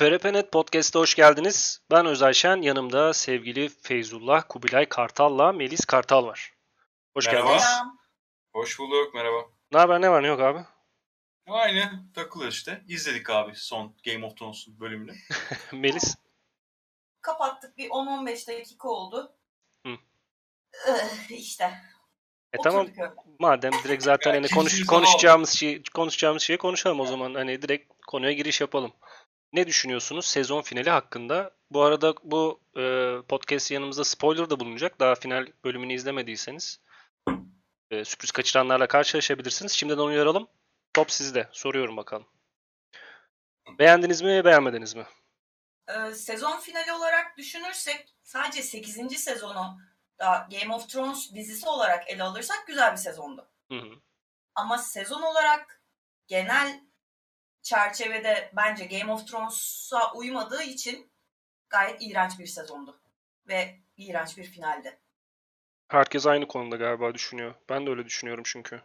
FRPNet Podcast'a hoş geldiniz. Ben Özay Şen, yanımda sevgili Feyzullah Kubilay Kartal'la Melis Kartal var. Hoş Merhaba. geldiniz. Hoş bulduk, merhaba. Ne haber, ne var ne yok abi? Aynı takılıyor işte. İzledik abi son Game of Thrones'un bölümünü. Melis, Kapattık bir 10-15 dakika oldu. Hı. İşte. e tamam öyle. madem direkt zaten hani konuş, konuşacağımız şey konuşacağımız şeyi konuşalım o zaman. Hani direkt konuya giriş yapalım. Ne düşünüyorsunuz sezon finali hakkında? Bu arada bu e, podcast yanımızda spoiler da bulunacak. Daha final bölümünü izlemediyseniz e, sürpriz kaçıranlarla karşılaşabilirsiniz. Şimdiden uyaralım. Top sizde. Soruyorum bakalım. Beğendiniz mi, beğenmediniz mi? Eh, sezon finali olarak düşünürsek sadece 8. sezonu da Game of Thrones dizisi olarak ele alırsak güzel bir sezondu. Hı hı. Ama sezon olarak genel çerçevede bence Game of Thrones'a uymadığı için gayet iğrenç bir sezondu. Ve iğrenç bir finaldi. Herkes aynı konuda galiba düşünüyor. Ben de öyle düşünüyorum çünkü.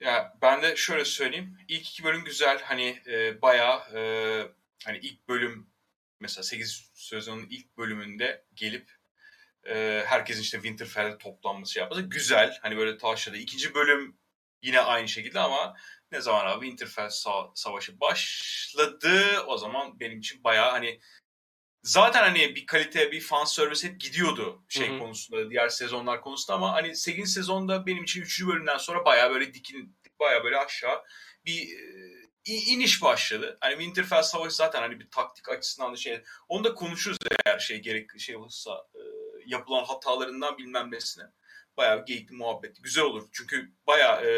Ya ben de şöyle söyleyeyim. İlk iki bölüm güzel. Hani e, bayağı e, hani ilk bölüm mesela 8 sezonun ilk bölümünde gelip e, herkesin işte Winterfell'de toplanması yapması güzel. Hani böyle taşladı. İkinci bölüm yine aynı şekilde ama ne zaman abi Winterfell sa- savaşı başladı o zaman benim için bayağı hani zaten hani bir kalite bir fan service hep gidiyordu şey Hı hı. konusunda diğer sezonlar konusunda ama hani 8. sezonda benim için 3. bölümden sonra bayağı böyle dikin bayağı böyle aşağı bir e, iniş başladı. Hani Winterfell savaşı zaten hani bir taktik açısından da şey onu da konuşuruz eğer şey gerek şey olursa e, yapılan hatalarından bilmem nesine. Bayağı bir geyikli muhabbet. Güzel olur. Çünkü bayağı e,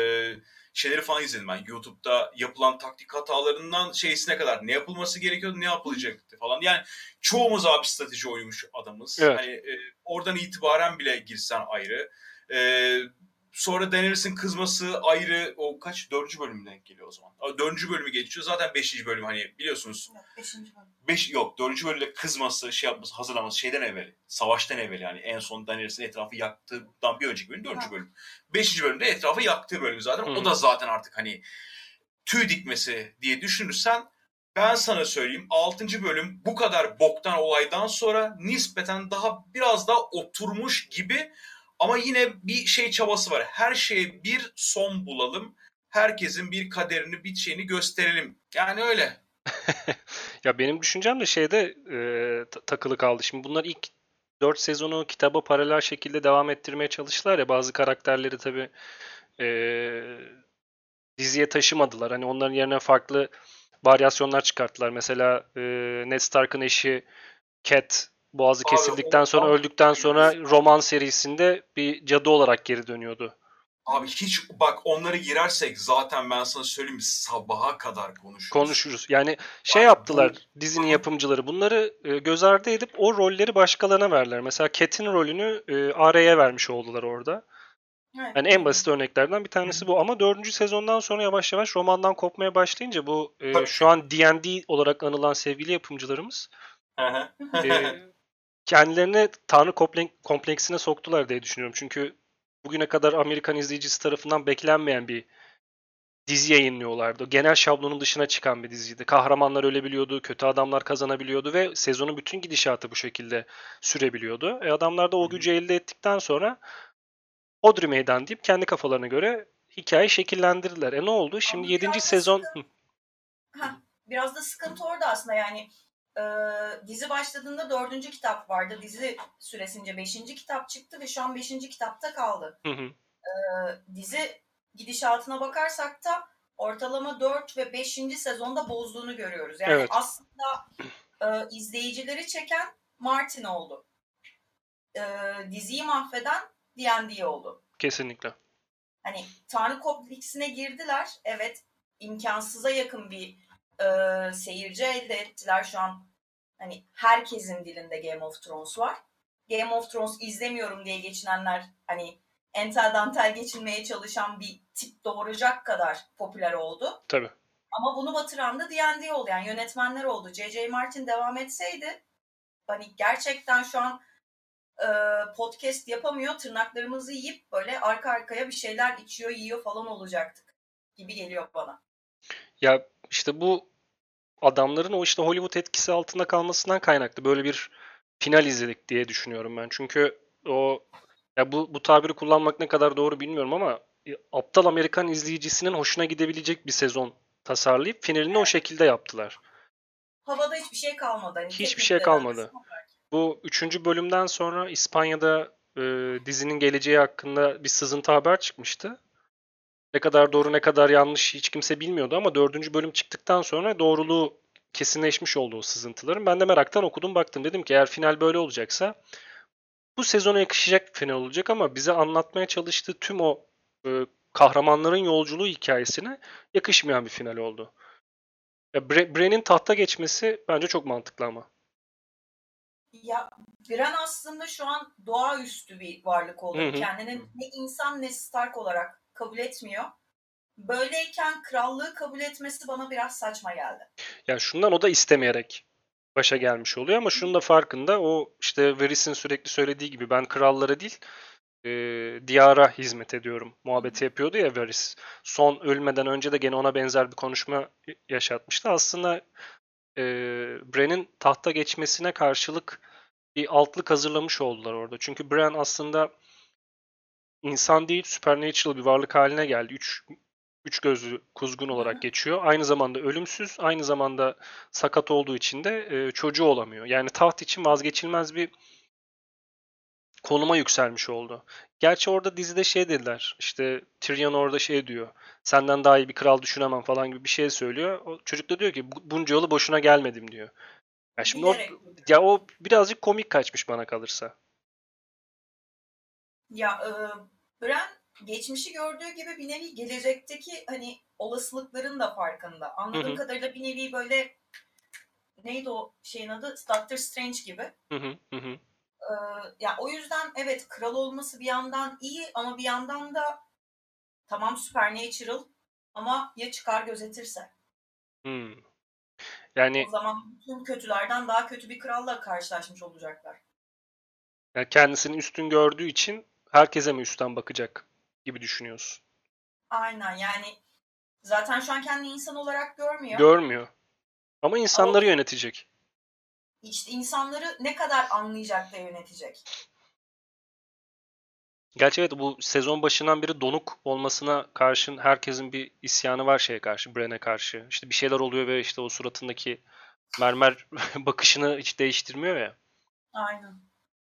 şeyleri falan izledim ben. YouTube'da yapılan taktik hatalarından şeysine kadar ne yapılması gerekiyordu, ne yapılacaktı falan. Yani çoğumuz abi strateji oymuş adamız. Evet. Hani e, oradan itibaren bile girsen ayrı. E, sonra Daenerys'in kızması ayrı. O kaç? Dördüncü bölüm denk geliyor o zaman. Dördüncü bölümü geçiyor. Zaten beşinci bölüm hani biliyorsunuz. Beşinci bölüm. Beş, yok dördüncü bölümde kızması, şey yapması, hazırlaması şeyden evvel. Savaştan evvel yani. En son Daenerys'in etrafı yaktığından bir önceki bölüm dördüncü Ha. bölüm. Beşinci bölümde etrafı yaktığı bölüm zaten. Hı. O da zaten artık hani tüy dikmesi diye düşünürsen ben sana söyleyeyim 6. bölüm bu kadar boktan olaydan sonra nispeten daha biraz daha oturmuş gibi ama yine bir şey çabası var. Her şeye bir son bulalım. Herkesin bir kaderini, bir şeyini gösterelim. Yani öyle. Ya benim düşüncem de şeyde e, ta- takılı kaldı. Şimdi bunlar ilk 4 sezonu kitaba paralel şekilde devam ettirmeye çalıştılar ya bazı karakterleri tabii e, diziye taşımadılar. Hani onların yerine farklı varyasyonlar çıkarttılar. Mesela e, Ned Stark'ın eşi Cat boğazı Abi, kesildikten sonra o- öldükten sonra roman serisinde bir cadı olarak geri dönüyordu. Abi hiç bak onları girersek zaten ben sana söyleyeyim sabaha kadar konuşuruz. Konuşuruz. Yani şey Bak, yaptılar bu- dizinin yapımcıları. Bunları e, göz ardı edip o rolleri başkalarına verdiler. Mesela Cat'in rolünü e, Arya'ya vermiş oldular orada. Evet. Yani en basit örneklerden bir tanesi bu. Ama dördüncü sezondan sonra yavaş yavaş romandan kopmaya başlayınca bu e, şu an D&D olarak anılan sevgili yapımcılarımız e, kendilerine tanrı komple- kompleksine soktular diye düşünüyorum. Çünkü bugüne kadar Amerikan izleyicisi tarafından beklenmeyen bir dizi yayınlıyorlardı. Genel şablonun dışına çıkan bir diziydi. Kahramanlar ölebiliyordu, kötü adamlar kazanabiliyordu ve sezonun bütün gidişatı bu şekilde sürebiliyordu. E adamlar da o gücü elde ettikten sonra Odri meydan deyip kendi kafalarına göre hikayeyi şekillendirdiler. E ne oldu? Şimdi Ama 7. biraz da sezon... sıkıntı- Hı, Heh, biraz da sıkıntı orada aslında yani e, dizi başladığında dördüncü kitap vardı. Dizi süresince beşinci kitap çıktı ve şu an beşinci kitapta kaldı. hı, hı. E, dizi gidişatına bakarsak da ortalama 4 ve 5. sezonda bozduğunu görüyoruz. Yani Evet. aslında e, izleyicileri çeken Martin oldu. E, diziyi mahveden D&D oldu. Kesinlikle. hani Tanrı kompleksine girdiler. Evet imkansıza yakın bir e, seyirci elde ettiler şu an. Hani herkesin dilinde Game of Thrones var. Game of Thrones izlemiyorum diye geçinenler hani entel dantel geçinmeye çalışan bir tip doğuracak kadar popüler oldu. Tabii. Ama bunu batıran da D&D oldu. Yani yönetmenler oldu. J.J. Martin devam etseydi hani gerçekten şu an e, podcast yapamıyor. Tırnaklarımızı yiyip böyle arka arkaya bir şeyler içiyor, yiyor falan olacaktık gibi geliyor bana. Ya işte bu adamların o işte Hollywood etkisi altında kalmasından kaynaklı böyle bir final izledik diye düşünüyorum ben. Çünkü o ya bu bu tabiri kullanmak ne kadar doğru bilmiyorum ama e, aptal Amerikan izleyicisinin hoşuna gidebilecek bir sezon tasarlayıp finalini o şekilde yaptılar. Havada hiçbir şey kalmadı. Hani Hiçbir şey kalmadı. Bu üçüncü bölümden sonra İspanya'da e, dizinin geleceği hakkında bir sızıntı haber çıkmıştı. Ne kadar doğru ne kadar yanlış hiç kimse bilmiyordu ama dördüncü bölüm çıktıktan sonra doğruluğu kesinleşmiş oldu o sızıntıların. Ben de meraktan okudum baktım. Dedim ki eğer final böyle olacaksa bu sezona yakışacak bir final olacak ama bize anlatmaya çalıştığı tüm o e, kahramanların yolculuğu hikayesine yakışmayan bir final oldu. Bre, Bren'in tahta geçmesi bence çok mantıklı ama. Ya Bran aslında şu an doğaüstü bir varlık oldu. Hı hı. Kendini ne insan ne Stark olarak kabul etmiyor. Böyleyken krallığı kabul etmesi bana biraz saçma geldi. Yani şundan o da istemeyerek başa gelmiş oluyor ama şunun da farkında o işte Varys'in sürekli söylediği gibi ben krallara değil e, diyara hizmet ediyorum muhabbeti yapıyordu ya Varys. Son ölmeden önce de gene ona benzer bir konuşma yaşatmıştı. Aslında e, Bran'in tahta geçmesine karşılık bir altlık hazırlamış oldular orada. Çünkü Bran aslında insan değil supernatural bir varlık haline geldi. Üç, üç gözlü kuzgun olarak geçiyor. Aynı zamanda ölümsüz, aynı zamanda sakat olduğu için de e, çocuğu olamıyor. Yani taht için vazgeçilmez bir konuma yükselmiş oldu. Gerçi orada dizide şey dediler. İşte Tyrion orada şey diyor. Senden daha iyi bir kral düşünemem falan gibi bir şey söylüyor. O çocuk da diyor ki bunca yolu boşuna gelmedim diyor. Ya şimdi o, ya o birazcık komik kaçmış bana kalırsa. Ya e, Bran geçmişi gördüğü gibi bir nevi gelecekteki hani olasılıkların da farkında. Anladığım hı hı. kadarıyla bir nevi böyle neydi o şeyin adı? Doctor Strange gibi. Hı hı hı. Ee, ya o yüzden evet kral olması bir yandan iyi ama bir yandan da tamam supernatural ama ya çıkar gözetirse. Hmm. Yani o zaman tüm kötülerden daha kötü bir kralla karşılaşmış olacaklar. Yani kendisini üstün gördüğü için herkese mi üstten bakacak gibi düşünüyorsun? Aynen yani zaten şu an kendini insan olarak görmüyor. Görmüyor. Ama insanları Ama, yönetecek. İşte insanları ne kadar anlayacak da yönetecek. Gerçi evet bu sezon başından beri donuk olmasına karşın herkesin bir isyanı var şeye karşı, Bren'e karşı. İşte bir şeyler oluyor ve işte o suratındaki mermer bakışını hiç değiştirmiyor ya. Aynen.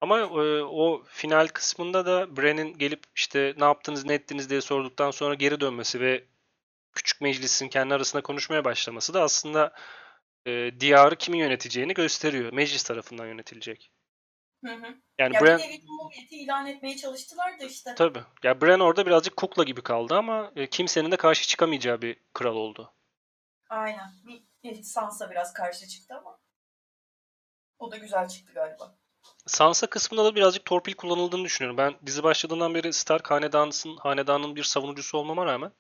Ama e, o final kısmında da Bren'in gelip işte ne yaptınız ne ettiniz diye sorduktan sonra geri dönmesi ve küçük meclisin kendi arasında konuşmaya başlaması da aslında e, diyarı kimin yöneteceğini gösteriyor. Meclis tarafından yönetilecek. Hı hı. Yani ya Bren... bir cumhuriyeti ilan etmeye çalıştılar da işte. Tabii. Ya Bren orada birazcık kukla gibi kaldı ama e, kimsenin de karşı çıkamayacağı bir kral oldu. Aynen. Bir, bir Sansa biraz karşı çıktı ama o da güzel çıktı galiba. Sansa kısmında da birazcık torpil kullanıldığını düşünüyorum. Ben dizi başladığından beri Stark hanedanının, hanedanının bir savunucusu olmama rağmen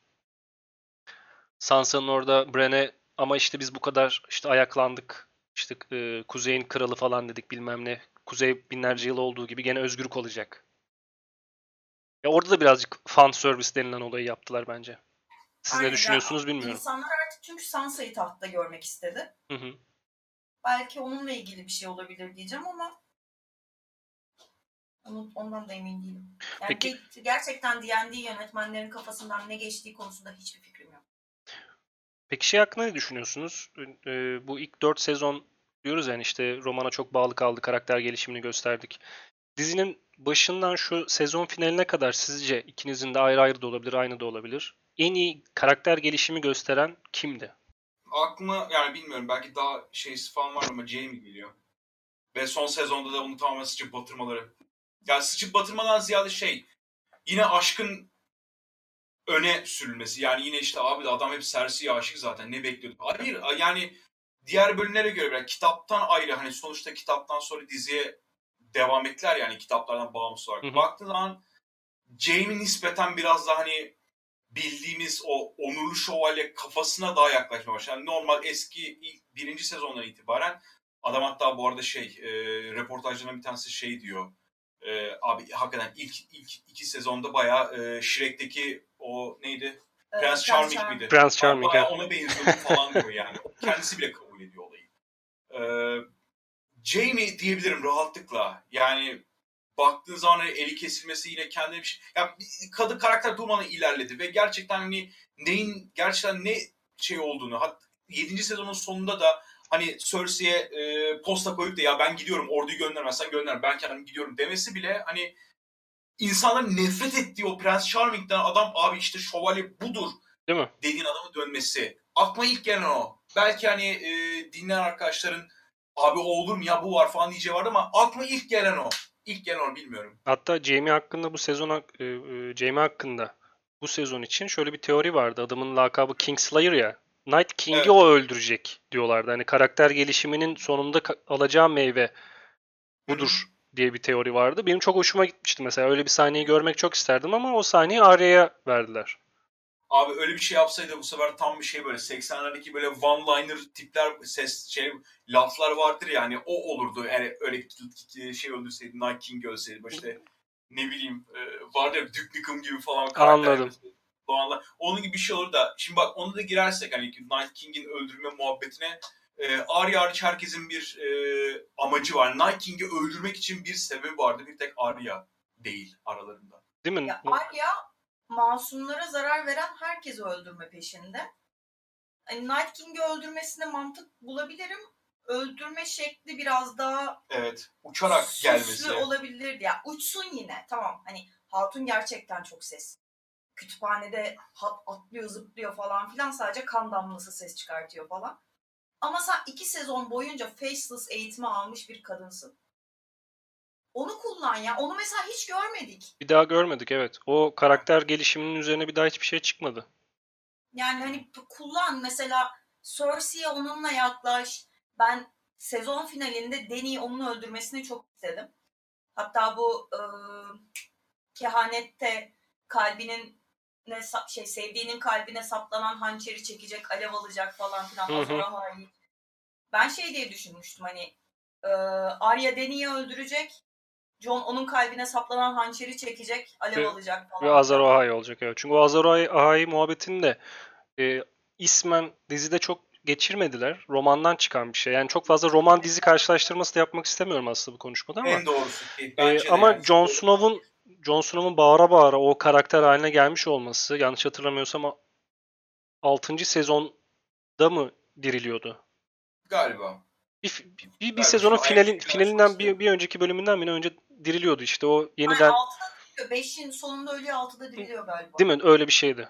Sansa'nın orada Bren'e ama işte biz bu kadar işte ayaklandık. İşte e, Kuzey'in kralı falan dedik bilmem ne. Kuzey binlerce yıl olduğu gibi gene özgür olacak. Ya orada da birazcık fan service denilen olayı yaptılar bence. Siz Aynen, ne düşünüyorsunuz bilmiyorum. İnsanlar artık çünkü Sansa'yı tahtta görmek istedi. Hı hı. Belki onunla ilgili bir şey olabilir diyeceğim ama ondan da emin değilim. Yani Peki. gerçekten D&D yönetmenlerin kafasından ne geçtiği konusunda hiçbir fikrim yok. Peki şey hakkında ne düşünüyorsunuz? Ee, bu ilk 4 sezon diyoruz yani işte romana çok bağlı kaldı, karakter gelişimini gösterdik. Dizinin başından şu sezon finaline kadar sizce ikinizin de ayrı ayrı da olabilir, aynı da olabilir. En iyi karakter gelişimi gösteren kimdi? Aklıma yani bilmiyorum belki daha şeysi falan var ama Jamie geliyor. Ve son sezonda da bunu tamamen sıçıp batırmaları. Yani sıçıp batırmadan ziyade şey yine aşkın öne sürülmesi. Yani yine işte abi adam hep Cersei'ye aşık zaten ne bekliyorduk. Hayır yani diğer bölümlere göre yani kitaptan ayrı hani sonuçta kitaptan sonra diziye devam ettiler yani kitaplardan bağımsız olarak. Hı hı. Baktığın zaman Jaime nispeten biraz daha hani bildiğimiz o onurlu şövalye kafasına daha yaklaşmaya başladı. Yani normal eski ilk, birinci sezondan itibaren adam hatta bu arada şey e, reportajlarından bir tanesi şey diyor. E, abi hakikaten ilk ilk iki sezonda bayağı e, Shrek'teki o neydi? e, Prens Charming miydi? Prens Charming, Bayağı ona benziyordu falan diyor yani. Kendisi bile kabul ediyor olayı. Ee, Jamie diyebilirim rahatlıkla. Yani baktığın zaman hani eli kesilmesi yine kendine bir şey... Ya bir kadın karakter durmadan ilerledi ve gerçekten hani neyin gerçekten ne şey olduğunu hat 7. sezonun sonunda da hani Cersei'ye e, posta koyup da ya ben gidiyorum orduyu göndermezsen gönder ben kendim gidiyorum demesi bile hani insanların nefret ettiği o Prens Charming'den adam abi işte şövalye budur Değil mi? dediğin adamın dönmesi. Aklıma ilk gelen o. Belki hani e, dinleyen arkadaşların abi o olur mu ya bu var falan diyeceği vardı ama aklıma ilk gelen o. İlk gelen o bilmiyorum. Hatta Jamie hakkında bu sezon e, e, Jamie hakkında bu sezon için şöyle bir teori vardı. Adamın lakabı Kingslayer ya. Night King'i Evet. o öldürecek diyorlardı. Hani karakter gelişiminin sonunda alacağı meyve budur diye bir teori vardı. Benim çok hoşuma gitmişti mesela. Öyle bir sahneyi görmek çok isterdim ama o sahneyi Arya'ya verdiler. Abi öyle bir şey yapsaydı bu sefer tam bir şey böyle 80'lerdeki böyle one-liner tipler ses şey laflar vardır ya hani o olurdu. Yani öyle şey öldürseydi Night King ölseydi işte ne bileyim e, vardı ya Duke Nukem gibi falan karakter. Anladım. Doğanlar. Onun gibi bir şey olur da şimdi bak onu da girersek hani Night King'in öldürme muhabbetine e, Arya hariç herkesin bir e, amacı var. Night King'i öldürmek için bir sebebi vardı. Bir tek Arya değil aralarında. Değil mi? Ya Arya masumlara zarar veren herkesi öldürme peşinde. Hani Night King'i öldürmesine mantık bulabilirim. Öldürme şekli biraz daha Evet. Uçarak gelmesi. olabilirdi. Ya uçsun yine tamam. Hani Hatun gerçekten çok ses. Kütüphanede hat, atlıyor zıplıyor falan filan sadece kan damlası ses çıkartıyor falan. Ama sen iki sezon boyunca faceless eğitimi almış bir kadınsın. Onu kullan ya. Onu mesela hiç görmedik. Bir daha görmedik evet. O karakter gelişiminin üzerine bir daha hiçbir şey çıkmadı. Yani hani kullan mesela Cersei'ye onunla yaklaş. Ben sezon finalinde Dany'i onun öldürmesini çok istedim. Hatta bu e, kehanette kalbinin ne sa- şey sevdiğinin kalbine saplanan hançeri çekecek, alev alacak falan filan. Hı. Ben şey diye düşünmüştüm hani e, Arya Dany'i öldürecek. John onun kalbine saplanan hançeri çekecek, alev Ve- alacak falan. Ve Azar Ahai olacak evet. Çünkü o Azar Ahai muhabbetini de e, ismen dizide çok geçirmediler. Romandan çıkan bir şey. Yani çok fazla roman dizi karşılaştırması da yapmak istemiyorum aslında bu konuşmada ama. En doğrusu ki. e, Bence ama yani. Jon Snow'un Jon Snow'un bağıra bağıra o karakter haline gelmiş olması yanlış hatırlamıyorsam 6. sezonda mı diriliyordu? Galiba. Bir, bir, bir, bir sezonun finalin, finalinden bir, bir önceki bölümünden mi ne önce diriliyordu işte o Yani yeniden 6'da diriliyor. 5'in sonunda ölüyor 6'da diriliyor galiba. Değil mi? Öyle bir şeydi.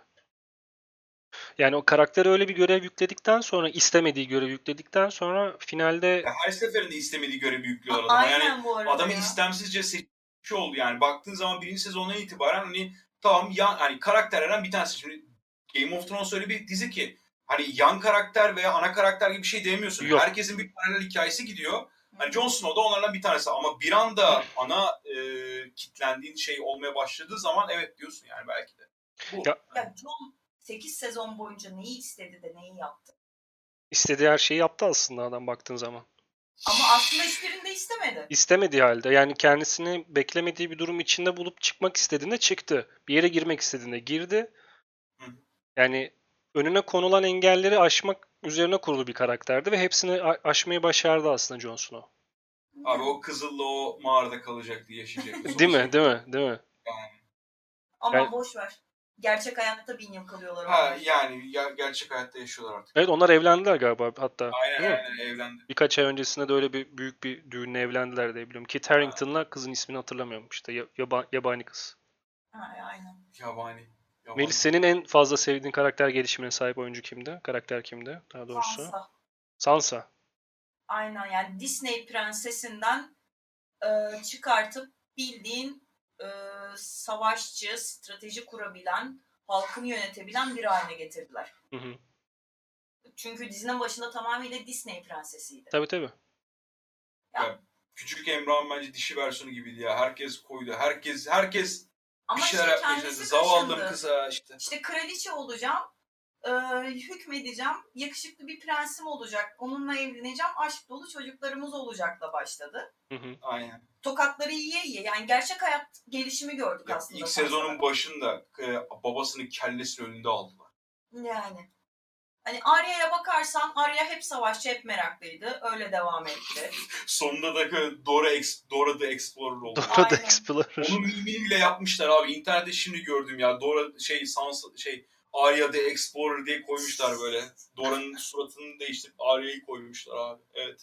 Yani o karaktere öyle bir görev yükledikten sonra istemediği görev yükledikten sonra finalde Ya her seferinde istemediği görevi yüklüyorlar A- adama. Aynen Yani bu arada adamı ya. istemsizce seçmiş oldu yani. Baktığın zaman birinci sezondan itibaren hani tamam yan, hani karakterlerden bir tanesi. Şimdi Game of Thrones öyle bir dizi ki hani yan karakter veya ana karakter gibi bir şey diyemiyorsun. Yok. Herkesin bir paralel hikayesi gidiyor. Hani Jon Snow da onlardan bir tanesi ama bir anda ana e, kitlendiğin şey olmaya başladığı zaman evet diyorsun yani belki de. Bu. Ya- Ya John 8 sezon boyunca neyi istedi de neyi yaptı. istediği her şeyi yaptı aslında adam baktığın zaman. Ama aslında hiçbirini de istemedi. İstemediği halde yani kendisini beklemediği bir durum içinde bulup çıkmak istediğinde çıktı. Bir yere girmek istediğinde girdi. Hı. Yani önüne konulan engelleri aşmak üzerine kurulu bir karakterdi ve hepsini aşmayı başardı aslında Jon Snow. Abi o kızılla o mağarada kalacaktı, yaşayacaktı. Değil mi? Değil mi? Değil mi? Ama Yani- boş ver. Gerçek hayatta bin yıl kalıyorlar. Ha yani ya, gerçek hayatta yaşıyorlar artık. Evet onlar evlendiler galiba hatta. Aynen Değil mi? aynen evlendi. Birkaç ay öncesinde de öyle bir büyük bir düğünle evlendiler diye biliyorum. Kit Harington'la kızın ismini hatırlamıyorum işte. Ya- yaba- yabani kız. Ha, aynen. Yabani. Yabani. Melis senin en fazla sevdiğin karakter gelişimine sahip oyuncu kimdi? Karakter kimdi? Daha doğrusu. Sansa. Sansa. Aynen yani Disney prensesinden e, çıkartıp bildiğin e, savaşçı, strateji kurabilen, halkını yönetebilen bir haline getirdiler. Hı hı. Çünkü dizinin başında tamamıyla Disney prensesiydi. Tabii tabii. Küçük Emrah'ın bence dişi versiyonu gibiydi ya. Herkes koydu. Herkes herkes Ama bir şeyler işte yapmaya kendisi çalıştı. Zavallım kıza işte. İşte kraliçe olacağım, e, hükmedeceğim, yakışıklı bir prensim olacak, onunla evleneceğim, aşk dolu çocuklarımız olacakla başladı. Hı hı. Aynen. Tokatları yiye yiye yani gerçek hayat gelişimi gördük Ya, aslında. ilk Sansa'da. sezonun başında e, babasının kellesini önünde aldılar. Yani. Hani Arya'ya bakarsan Arya hep savaşçı, hep meraklıydı. Öyle devam etti. Sonunda da Dora, Ex, Dora the Explorer oldu. Dora the Aynen. Explorer. Onun mimini bile yapmışlar abi. İnternette şimdi gördüm ya. Dora şey Sansa şey Arya the Explorer diye koymuşlar böyle. Dora'nın suratını değiştirip Arya'yı koymuşlar abi. Evet.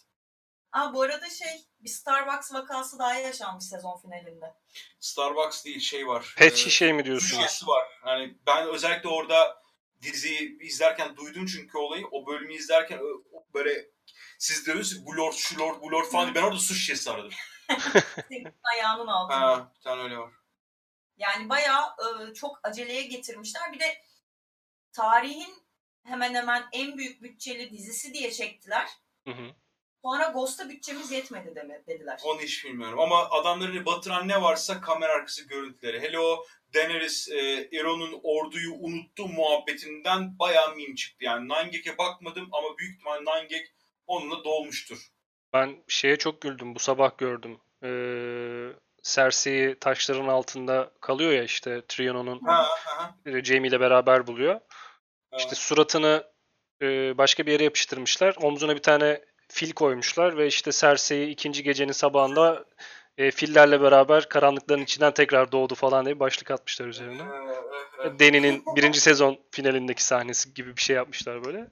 Aa, bu arada şey bir Starbucks vakası daha yaşanmış sezon finalinde. Starbucks değil şey var. Pet Ee, şişe mi diyorsun? Şişesi var. Yani ben özellikle orada diziyi izlerken duydum çünkü olayı. O bölümü izlerken böyle siz diyorsunuz bu lord şu lord bu lord falan. Ben orada su şişesi aradım. Senin ayağının altında. Ha, bir tane öyle var. Yani bayağı e, çok aceleye getirmişler. Bir de tarihin hemen hemen en büyük bütçeli dizisi diye çektiler. Hı hı. Sonra Ghost'a bütçemiz yetmedi deme, dediler. Onu hiç bilmiyorum. Ama adamları batıran ne varsa kamera arkası görüntüleri. Hele o Daenerys e, Euron'un orduyu unuttu muhabbetinden bayağı meme çıktı. Yani Nine bakmadım ama büyük ihtimal Nine onunla dolmuştur. Ben şeye çok güldüm. Bu sabah gördüm. Ee, Cersei taşların altında kalıyor ya işte Trion'un Ha, ha, Jaime ile beraber buluyor. İşte suratını e, başka bir yere yapıştırmışlar. Omzuna bir tane fil koymuşlar ve işte Cersei ikinci gecenin sabahında e, fillerle beraber karanlıkların içinden tekrar doğdu falan diye başlık atmışlar üzerine. Ee, Deni'nin birinci sezon finalindeki sahnesi gibi bir şey yapmışlar böyle.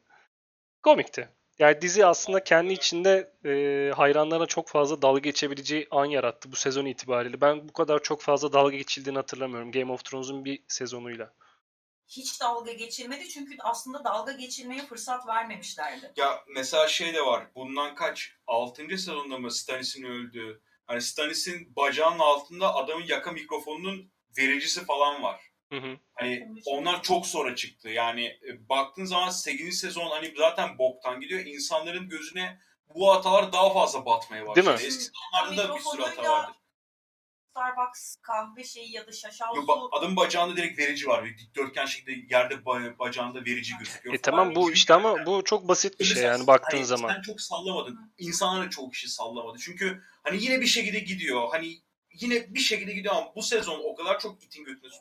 Komikti. Yani dizi aslında kendi içinde e, hayranlarına çok fazla dalga geçebileceği an yarattı bu sezon itibariyle. Ben bu kadar çok fazla dalga geçildiğini hatırlamıyorum Game of Thrones'un bir sezonuyla. Hiç dalga geçilmedi çünkü aslında dalga geçilmeye fırsat vermemişlerdi. Ya mesela şey de var. Bundan kaç? 6. sezonda mı Stannis'in öldüğü? Hani Stannis'in bacağının altında adamın yaka mikrofonunun vericisi falan var. Hı hı. Hani onlar çok sonra çıktı. Yani e, baktığın zaman 8. sezon hani zaten boktan gidiyor. İnsanların gözüne bu hatalar daha fazla batmaya başladı. Değil mi? Eski zamanlarda da bir sürü hata vardır. Starbucks kahve şeyi ya da şaşal su. ba- Adamın bacağında direkt verici var. Bir Dikdörtgen şekilde yerde ba- bacağında verici gözüküyor. E tamam bu işte ama bu çok basit bir şey Mesela yani baktığın hani zaman. Sen çok sallamadın. İnsanlar da çok kişi sallamadı. Çünkü hani yine bir şekilde gidiyor. Hani yine bir şekilde gidiyor ama bu sezon o kadar çok itin götüne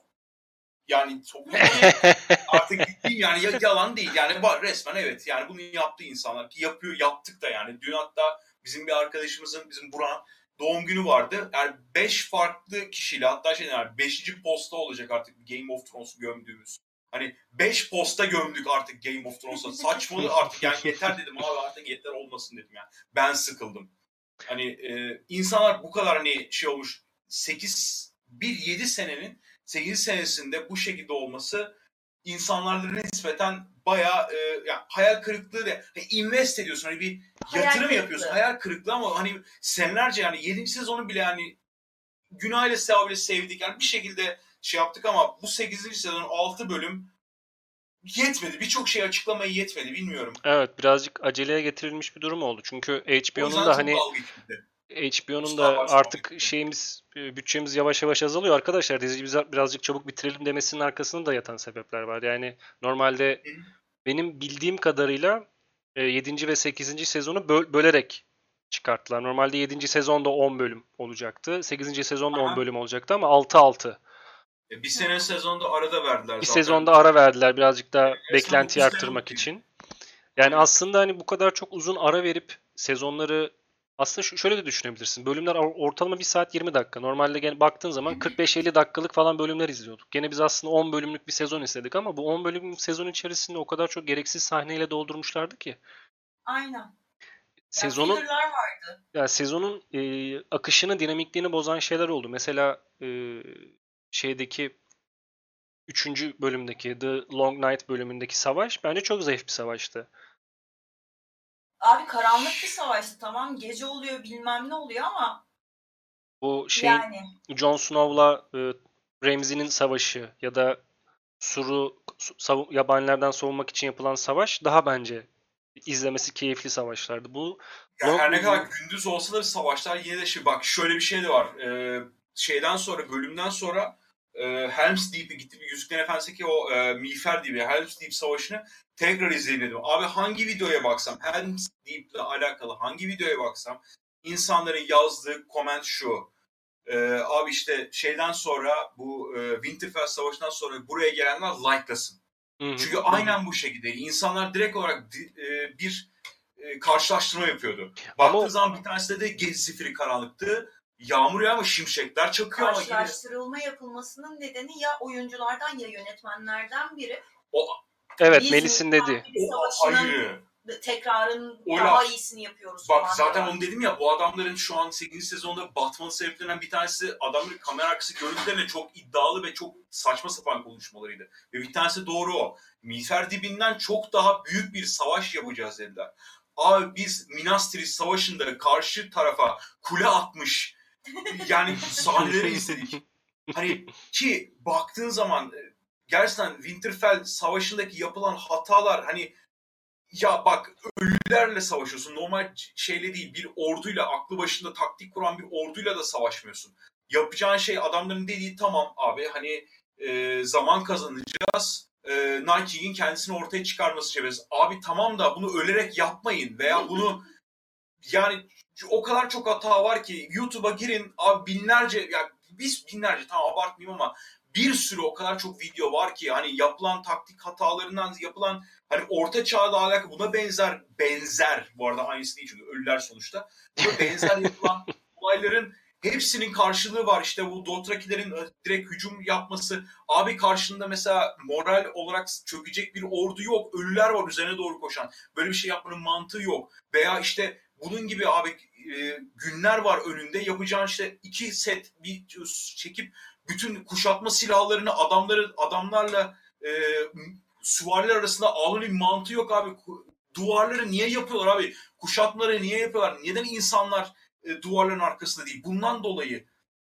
yani sokuyor artık gittiğim yani ya- yalan değil. Yani var resmen evet. Yani bunu yaptı insanlar. Ki yapıyor yaptık da yani. Dün hatta bizim bir arkadaşımızın bizim Buran doğum günü vardı. Yani 5 farklı kişiyle hatta şey yani 5. posta olacak artık Game of Thrones'u gömdüğümüz. Hani 5 posta gömdük artık Game of Thrones'a. Saçmalı artık yani yeter dedim abi artık yeter olmasın dedim yani. Ben sıkıldım. Hani e, insanlar bu kadar hani şey olmuş 8 bir 7 senenin 8 senesinde bu şekilde olması insanlarda nispeten bayağı e, ya hayal kırıklığı de hani invest ediyorsun hani bir Hayal yatırım kırıklığı. yapıyorsun hayal kırıklığı ama hani senelerce yani 7. sezonu bile hani günahıyla sevabıyla sevdik yani bir şekilde şey yaptık ama bu 8. sezon 6 bölüm yetmedi. Birçok şey açıklamaya yetmedi bilmiyorum. Evet birazcık aceleye getirilmiş bir durum oldu. Çünkü HBO'nun da hani. HBO'nun da artık şeyimiz e, bütçemiz yavaş yavaş azalıyor arkadaşlar. Diziyi birazcık çabuk bitirelim demesinin arkasında da yatan sebepler var. Yani normalde benim bildiğim kadarıyla 7. ve 8. sezonu böl- bölerek çıkarttılar. Normalde 7. sezonda 10 bölüm olacaktı. 8. sezonda 10 Aha. bölüm olacaktı ama 6-6. E, Bir sene sezonda arada verdiler Bir zaten. sezonda ara verdiler birazcık daha Evet, beklentiyi arttırmak için. Yani aslında hani bu kadar çok uzun ara verip sezonları aslında şu- şöyle de düşünebilirsin. Bölümler or- ortalama 1 saat 20 dakika. Normalde gene baktığın zaman 45-50 dakikalık falan bölümler izliyorduk. Gene biz aslında 10 bölümlük bir sezon istedik ama bu 10 bölümlük sezon içerisinde o kadar çok gereksiz sahneyle doldurmuşlardı ki. Aynen. Sezonun Yani vardı. ya sezonun e, akışını, dinamikliğini bozan şeyler oldu. Mesela e, şeydeki 3. bölümdeki The Long Night bölümündeki savaş bence çok zayıf bir savaştı. Abi karanlık bir savaştı tamam. Gece oluyor bilmem ne oluyor ama Bu şeyin yani Jon Snow'la e, Ramsay'nin savaşı ya da Sur'u su- savu- yabanilerden savunmak için yapılan savaş daha bence izlemesi keyifli savaşlardı. Bu Ya Long- her ne kadar gündüz olsa da savaşlar yine de şey bak şöyle bir şey de var. Ee, şeyden sonra bölümden sonra e, Helm's Deep'i gittim Yüzüklerin Efendisi'ndeki o e, Miğfer diye Helm's Deep savaşını tekrar izleyelim. Abi hangi videoya baksam Helm's Deep'le alakalı hangi videoya baksam insanların yazdığı comment şu. Ee, abi işte şeyden sonra bu e, Winterfell Savaşı'ndan sonra buraya gelenler like'lasın. Hı hı. Çünkü aynen bu şekilde. İnsanlar direkt olarak di- e, bir e, karşılaştırma yapıyordu. Ama- Baktığı zaman bir tanesi de gezi zifiri karanlıktı. Yağmur yağıyor ama şimşekler çakıyor ama yine Karşılaştırılma yapılmasının nedeni ya oyunculardan ya yönetmenlerden biri. Evet Biz Melis'in dediği. O ayrı. tekrarın O daha laf- iyisini yapıyoruz Bak falan zaten onu dedim ya bu adamların şu an 8. sezonda batmanın sebeplerinden bir tanesi adamların kamera arkası görüntülerine çok iddialı ve çok saçma sapan konuşmalarıydı. Ve bir tanesi doğru o. Miğfer dibinden çok daha büyük bir savaş yapacağız dediler. Abi biz Minas Tirith savaşında karşı tarafa kule atmış yani sahneleri izledik. Hani ki baktığın zaman e, gerçekten Winterfell savaşındaki yapılan hatalar hani ya bak ölülerle savaşıyorsun. Normal şeyle değil bir orduyla aklı başında taktik kuran bir orduyla da savaşmıyorsun. Yapacağın şey adamların dediği tamam abi hani e, zaman kazanacağız. E, Night King'in kendisini ortaya çıkarması çevresi. Abi tamam da bunu ölerek yapmayın veya bunu yani o kadar çok hata var ki YouTube'a girin abi binlerce ya biz binlerce tamam abartmayayım ama bir sürü o kadar çok video var ki hani yapılan taktik hatalarından yapılan hani orta çağda alakalı buna benzer benzer bu arada aynısı değil çünkü ölüler sonuçta buna benzer yapılan olayların hepsinin karşılığı var. İşte bu Dothrakilerin e, direkt hücum yapması. Abi karşında mesela moral olarak çökecek bir ordu yok. Ölüler var üzerine doğru koşan. Böyle bir şey yapmanın mantığı yok. Veya işte bunun gibi abi e, günler var önünde yapacağın işte iki set bir çekip bütün kuşatma silahlarını adamları adamlarla e, süvariler arasında almanın bir mantığı yok abi. Duvarları niye yapıyorlar abi? Kuşatmaları niye yapıyorlar? Neden insanlar e, duvarların arkasında değil? Bundan dolayı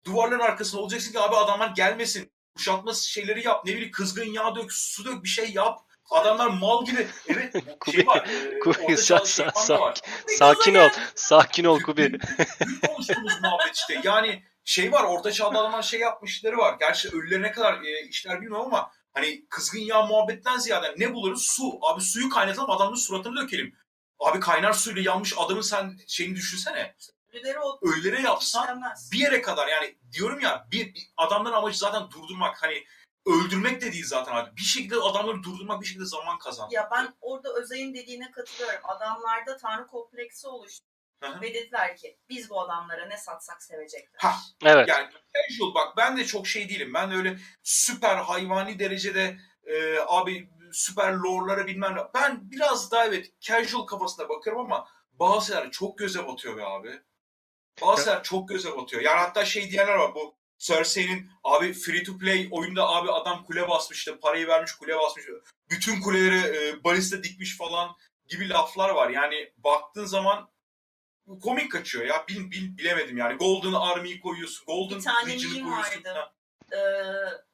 duvarların arkasında olacaksın ki abi adamlar gelmesin. Kuşatma şeyleri yap. Ne bileyim kızgın yağ dök, su dök bir şey yap. Adamlar mal gibi. Evet şey var. E, Kubi, sa- sa- var. Sakin ol. Sakin ol Kubi. Konuştuğumuz muhabbet işte. Yani şey var orta çağda adamlar şey yapmışları var. Gerçi ölüleri ne kadar e, işler bilmiyorum ama hani kızgın yağ muhabbetten ziyade ne buluruz? Su. Abi suyu kaynatalım adamın suratını dökelim. Abi kaynar suyla yanmış adamın sen şeyini düşünsene. Ölüleri o Ölülere yapsan bir yere kadar yani diyorum ya bir, bir adamların amacı zaten durdurmak. Hani öldürmek de değil zaten abi. Bir şekilde adamları durdurmak bir şekilde zaman kazanmak. Ya ben orada Özay'ın dediğine katılıyorum. Adamlarda tanrı kompleksi oluştu. Ve dediler ki biz bu adamlara ne satsak sevecekler. Ha, Evet. Yani casual bak ben de çok şey değilim. Ben de öyle süper hayvani derecede e, abi süper lore'lara bilmem ne. Ben biraz daha evet casual kafasına bakıyorum ama bazı şeyler çok göze batıyor be abi. Bazı şeyler çok göze batıyor. Yani hatta şey diyenler var bu Cersei'nin abi free to play oyunda abi adam kule basmış işte parayı vermiş kule basmış. Bütün kuleleri e, balista dikmiş falan gibi laflar var. Yani baktığın zaman komik kaçıyor ya. Bil, bil, bilemedim yani. Golden Army'yi koyuyorsun. Golden Bir tane Legion'ı meme koyuyorsun. vardı. Ee,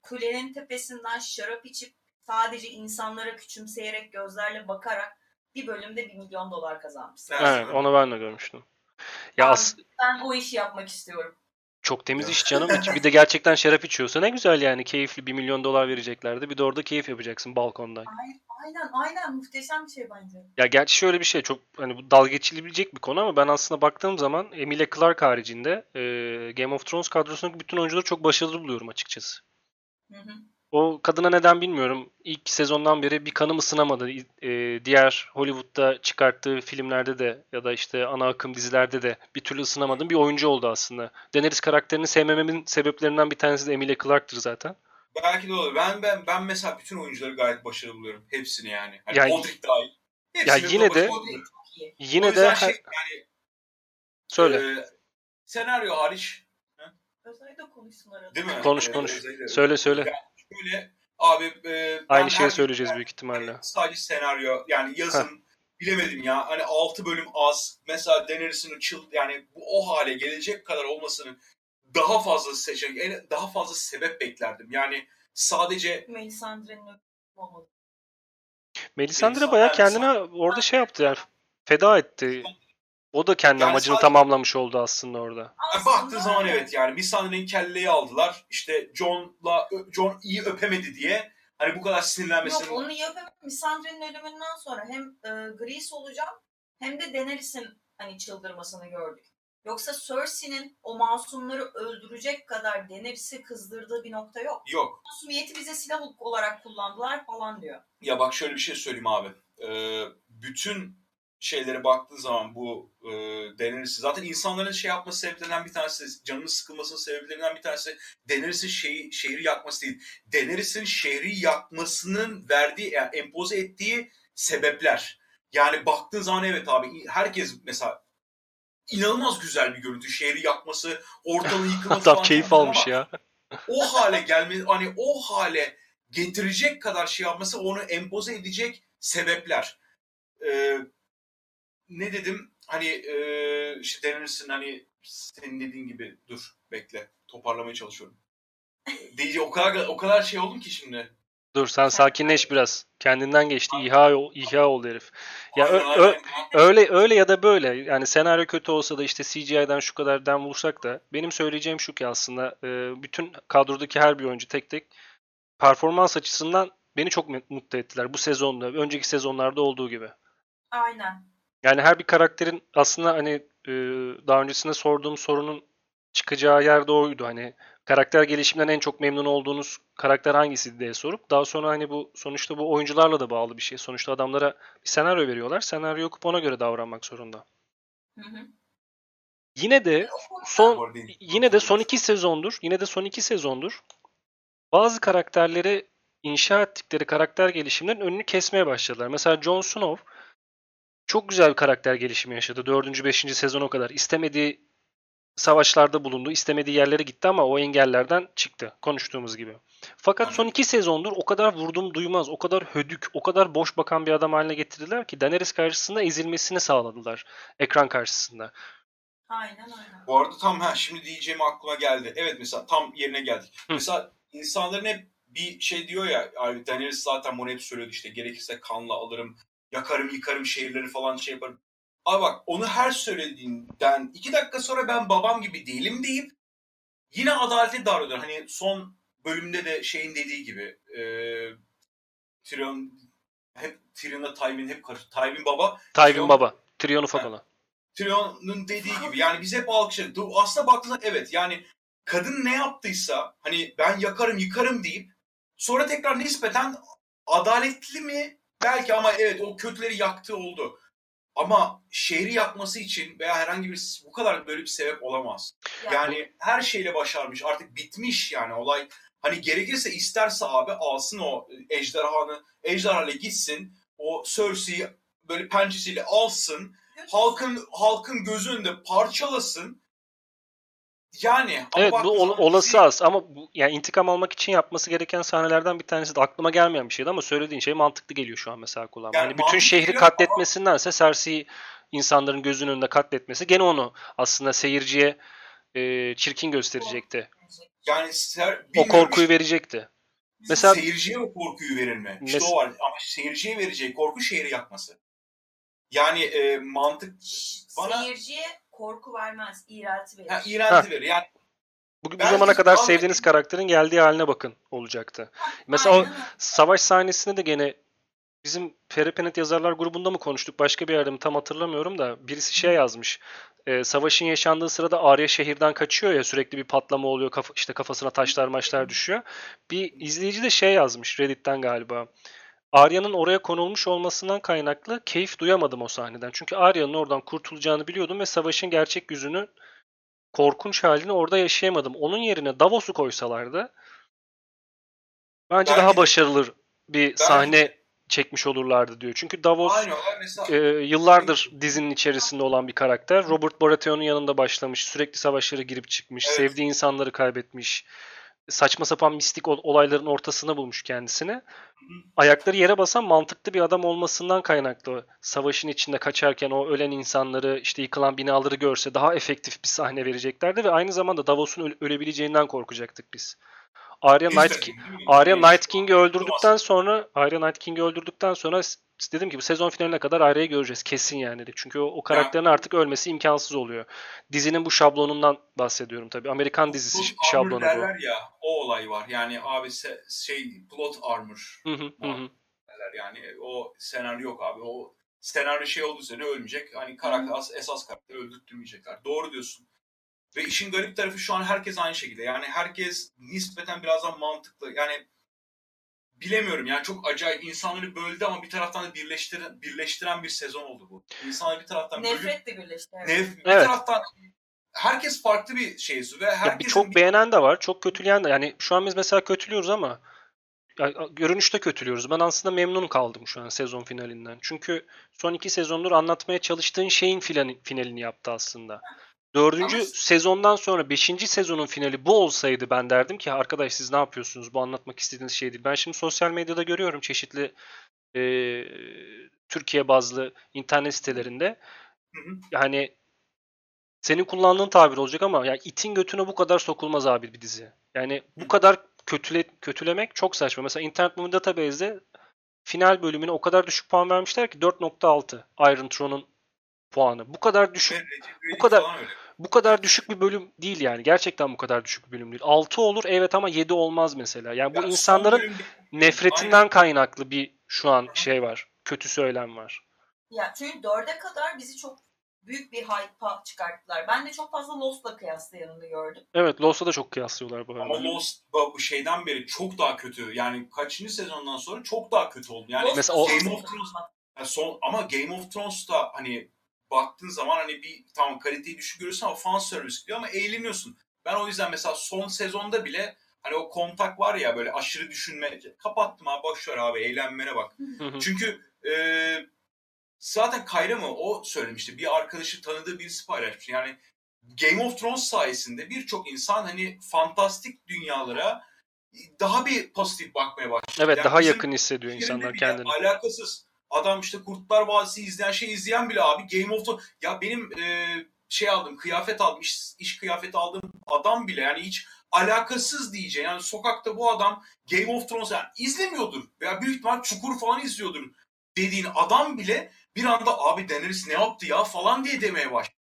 kulenin tepesinden şarap içip sadece insanlara küçümseyerek gözlerle bakarak bir bölümde bir milyon dolar kazanmışsın. Evet. Evet, onu ben de görmüştüm. Ya Abi, as- Ben o işi yapmak istiyorum. Çok temiz iş canım. Bir de gerçekten şarap içiyorsa ne güzel yani. Keyifli 1 milyon dolar vereceklerdi. Bir de orada keyif yapacaksın balkonda. Aynen, aynen, aynen muhteşem bir şey bence. Ya gerçi şöyle bir şey çok hani bu dalga geçilebilecek bir konu ama ben aslında baktığım zaman Emilia Clarke haricinde e, Game of Thrones kadrosundaki bütün oyuncuları çok başarılı buluyorum açıkçası. Hı hı. O kadına neden bilmiyorum. İlk sezondan beri bir kanım ısınamadı. E, diğer Hollywood'da çıkarttığı filmlerde de ya da işte ana akım dizilerde de bir türlü ısınamadığım bir oyuncu oldu aslında. Daenerys karakterini sevmememin sebeplerinden bir tanesi de Emilia Clarke'tır zaten. Belki de olur. Ben, ben, ben mesela bütün oyuncuları gayet başarılı buluyorum. Hepsini yani. Hani Ya- Podrick dahil. Ya Hepsini yine de- Yine de şey, yani, söyle. e, senaryo hariç da konuşsun arada. değil mi? Konuş, E, konuş. özellikle- Söyle, söyle. Yani şöyle abi e, ben Aynı şeyi söyleyeceğiz yani büyük ihtimalle. Sadece senaryo yani yazın bilemedim ya. Hani 6 bölüm az. Mesela Daenerys'in çıl yani bu o hale gelecek kadar olmasının daha fazla seçenek, en- daha fazla sebep beklerdim. Yani sadece Melisandre'nin olmadı. Melisandre bayağı kendine orada şey yaptı yani feda etti. O da kendi Yani amacını sadece- tamamlamış oldu aslında orada. Yani baktığın zaman evet yani Missandre'nin kelleyi aldılar. İşte John'la John iyi öpemedi diye hani bu kadar sinirlenmesinin Yok onu yapamam. Missandre'nin ölümünden sonra hem e, Gris olacağım hem de Daenerys'in hani çıldırmasını gördük. Yoksa Cersei'nin o masumları öldürecek kadar Daenerys'i kızdırdığı bir nokta yok. Yok. Masumiyeti bize silah olarak kullandılar falan diyor. Ya bak şöyle bir şey söyleyeyim abi. Ee, bütün şeylere baktığın zaman bu e, Daenerys'i zaten insanların şey yapması sebeplerinden bir tanesi, canının sıkılmasının sebeplerinden bir tanesi Daenerys'in şeyi, şehri yakması değil. Daenerys'in şehri yakmasının verdiği, yani empoze ettiği sebepler. Yani baktığın zaman evet abi herkes mesela inanılmaz güzel bir görüntü. Şehri yakması, ortalığı yıkılması Adam falan keyif almış ama ya. o hale gelme hani o hale getirecek kadar şey yapması onu empoze edecek sebepler. Ee, ne dedim? Hani e, işte denirsin hani senin dediğin gibi dur bekle toparlamaya çalışıyorum. Diyece o kadar o kadar şey oldum ki şimdi. Dur sen sakinleş biraz. Kendinden geçti. İha, ol- ihya oldu herif. Ya ö- ö- öyle öyle ya da böyle. Yani senaryo kötü olsa da işte CGI'den şu kadar dem vursak da benim söyleyeceğim şu ki aslında bütün kadrodaki her bir oyuncu tek tek performans açısından beni çok mu- mutlu ettiler bu sezonda. Önceki sezonlarda olduğu gibi. Aynen. Yani her bir karakterin aslında hani e, daha öncesinde sorduğum sorunun çıkacağı yer de oydu. Hani karakter gelişiminden en çok memnun olduğunuz karakter hangisiydi diye sorup daha sonra hani bu sonuçta bu oyuncularla da bağlı bir şey. Sonuçta adamlara bir senaryo veriyorlar. Senaryo okup ona göre davranmak zorunda. Hı hı. Yine de son yine de son iki sezondur. Yine de son iki sezondur. Bazı karakterleri inşa ettikleri karakter gelişimlerin önünü kesmeye başladılar. Mesela Jon Snow çok güzel bir karakter gelişimi yaşadı. 4. 5. sezona kadar. İstemediği savaşlarda bulundu. istemediği yerlere gitti ama o engellerden çıktı. Konuştuğumuz gibi. Fakat son iki sezondur o kadar vurdum duymaz, o kadar hödük, o kadar boş bakan bir adam haline getirdiler ki Daenerys karşısında ezilmesini sağladılar. Ekran karşısında. Aynen aynen. Bu arada tam ha şimdi diyeceğim aklıma geldi. Evet mesela tam yerine geldik. Hı. Mesela insanların hep bir şey diyor ya abi Daenerys zaten bunu hep söylüyordu işte gerekirse kanla alırım, yakarım, yıkarım şehirleri falan şey yaparım. Abi bak onu her söylediğinden iki dakika sonra ben babam gibi değilim deyip yine adaletli davranıyor. Hani son bölümde de şeyin dediği gibi e, Tyrion hep Tyrion'la Tywin hep karıştı. Tywin baba Tywin Tyrion- Baba. Tyrion ufak olan. Tyrion'un dediği gibi yani biz hep alkışladık. Aslında baktığında evet yani kadın ne yaptıysa hani ben yakarım yıkarım deyip sonra tekrar nispeten adaletli mi? Belki ama evet o kötüleri yaktığı oldu. Ama şehri yakması için veya herhangi bir bu kadar böyle bir sebep olamaz. Ya, Yani her şeyle başarmış artık bitmiş yani olay. Hani gerekirse isterse abi alsın o ejderhanı ejderhayla gitsin o Cersei'yi böyle pençesiyle alsın halkın halkın gözü önünde parçalasın. Yani ama Evet bu ol- olası şey- az ama bu, yani intikam almak için yapması gereken sahnelerden bir tanesi de aklıma gelmeyen bir şeydi ama söylediğin şey mantıklı geliyor şu an mesela kulağıma. Yani hani bütün şehri geliyor ama- katletmesindense Cersei'yi insanların gözünün önünde katletmesi gene onu aslında seyirciye e, çirkin gösterecekti. yani ser, O korkuyu işte, verecekti. Mesela seyirciye o korkuyu verir mi? İşte Mes- o var ama seyirciye vereceği korku şehri yakması. Yani e, mantık bana Seyirciye korku vermez, iğrelti verir. ha, iğrenti verir. Yani bu, bu zamana kadar abi- sevdiğiniz karakterin geldiği haline bakın olacaktı. Mesela o Aynen öyle. savaş sahnesinde de gene bizim Ferepenet yazarlar grubunda mı konuştuk başka bir yerde mi tam hatırlamıyorum da birisi şey yazmış. Ee, savaşın yaşandığı sırada Arya şehirden kaçıyor ya sürekli bir patlama oluyor kafa, işte kafasına taşlar maçlar düşüyor. Bir izleyici de şey yazmış Reddit'ten galiba. Arya'nın oraya konulmuş olmasından kaynaklı keyif duyamadım o sahneden. Çünkü Arya'nın oradan kurtulacağını biliyordum ve savaşın gerçek yüzünü korkunç halini orada yaşayamadım. Onun yerine Davos'u koysalardı bence Belki daha de. başarılı bir sahne çekmiş olurlardı diyor. Çünkü Davos olay mesela e, yıllardır dizinin içerisinde olan bir karakter. Robert Baratheon'un yanında başlamış. Sürekli savaşlara girip çıkmış. Evet. Sevdiği insanları kaybetmiş. Saçma sapan mistik ol- olayların ortasına bulmuş kendisini. Ayakları yere basan mantıklı bir adam olmasından kaynaklı. Savaşın içinde kaçarken o ölen insanları, işte yıkılan binaları görse daha efektif bir sahne vereceklerdi ve aynı zamanda Davos'un öle- ölebileceğinden korkacaktık biz. Arya de- Night, Ki- Arya Night King'i öldürdükten sonra Arya Night King'i öldürdükten sonra dedim ki bu sezon finaline kadar Arya'yı göreceğiz kesin yani dedik. Çünkü o, o karakterin artık ölmesi imkansız oluyor. Dizinin bu şablonundan bahsediyorum tabii. Amerikan dizisi Plot şablonu bu. derler ya o olay var. Yani abi se- şey plot armor Hı yani o senaryo yok abi. O senaryo şey olduğu üzerine ölmeyecek. Hani karakter, as- esas karakteri öldürtmeyecekler. Doğru diyorsun. Ve işin garip tarafı şu an herkes aynı şekilde. Yani herkes nispeten biraz daha mantıklı. Yani bilemiyorum yani çok acayip insanları böldü ama bir taraftan da birleştiren, birleştiren bir sezon oldu bu. İnsanları bir taraftan bölüp Nefretle birleşti. evet. nef- bir Evet. taraftan herkes farklı bir şeysi ve herkesin çok bir- beğenen de var, çok kötüleyen de. Yani şu an biz mesela kötülüyoruz ama ya, görünüşte kötülüyoruz. Ben aslında memnun kaldım şu an sezon finalinden. Çünkü son iki sezondur anlatmaya çalıştığın şeyin finali- finalini yaptı aslında. Dördüncü Ama- sezondan sonra beşinci sezonun finali bu olsaydı ben derdim ki arkadaş siz ne yapıyorsunuz? Bu anlatmak istediğiniz şey değil. Ben şimdi sosyal medyada görüyorum çeşitli e, Türkiye bazlı internet sitelerinde. Hı hı. Yani senin kullandığın tabir olacak ama yani itin götüne bu kadar sokulmaz abi bir dizi. Yani bu kadar kötüle, kötülemek çok saçma. Mesela Internet Movie Database'de final bölümüne o kadar düşük puan vermişler ki 4.6 Iron Throne'un puanı. Bu kadar düşük İvedik kadar-. Bu kadar düşük bir bölüm değil yani. Gerçekten bu kadar düşük bir bölüm değil. 6 olur evet ama 7 olmaz mesela. Yani bu Ya insanların bölümde- nefretinden kaynaklı bir şu an şey var. Kötü söylem var. Ya çünkü dörde kadar bizi çok büyük bir hype'a çıkarttılar. Ben de çok fazla Lost'la kıyaslayanını gördüm. Evet Lost'a da çok kıyaslıyorlar bu arada. Ama Lost bu şeyden beri çok daha kötü. Yani kaçıncı sezondan sonra çok daha kötü oldu. Yani Lost Mesela Game of. Thrones- yani son, ama Game of Thrones'ta hani baktığın zaman hani bir tamam kaliteyi düşük görüyorsun ama fan service diyor ama eğleniyorsun. Ben o yüzden mesela son sezonda bile hani o kontak var ya böyle aşırı düşünme. Kapattım abi boş ver abi eğlenmene bak. Çünkü e, zaten Kayra mı o söylemişti. Bir arkadaşı tanıdığı birisi paylaşmış. Yani Game of Thrones sayesinde birçok insan hani fantastik dünyalara daha bir pozitif bakmaya başladı. Evet Yani daha yakın hissediyor insanlar kendini. Alakasız. Adam işte Kurtlar Vadisi izleyen şey izleyen bile abi Game of Thrones. Ya benim e, şey aldım kıyafet aldım iş, iş kıyafeti aldığım adam bile yani hiç alakasız diyeceğim. Yani sokakta bu adam Game of Thrones yani izlemiyordur. Veya büyük ihtimal Çukur falan izliyordur dediğin adam bile bir anda abi Daenerys ne yaptı ya falan diye demeye başladı.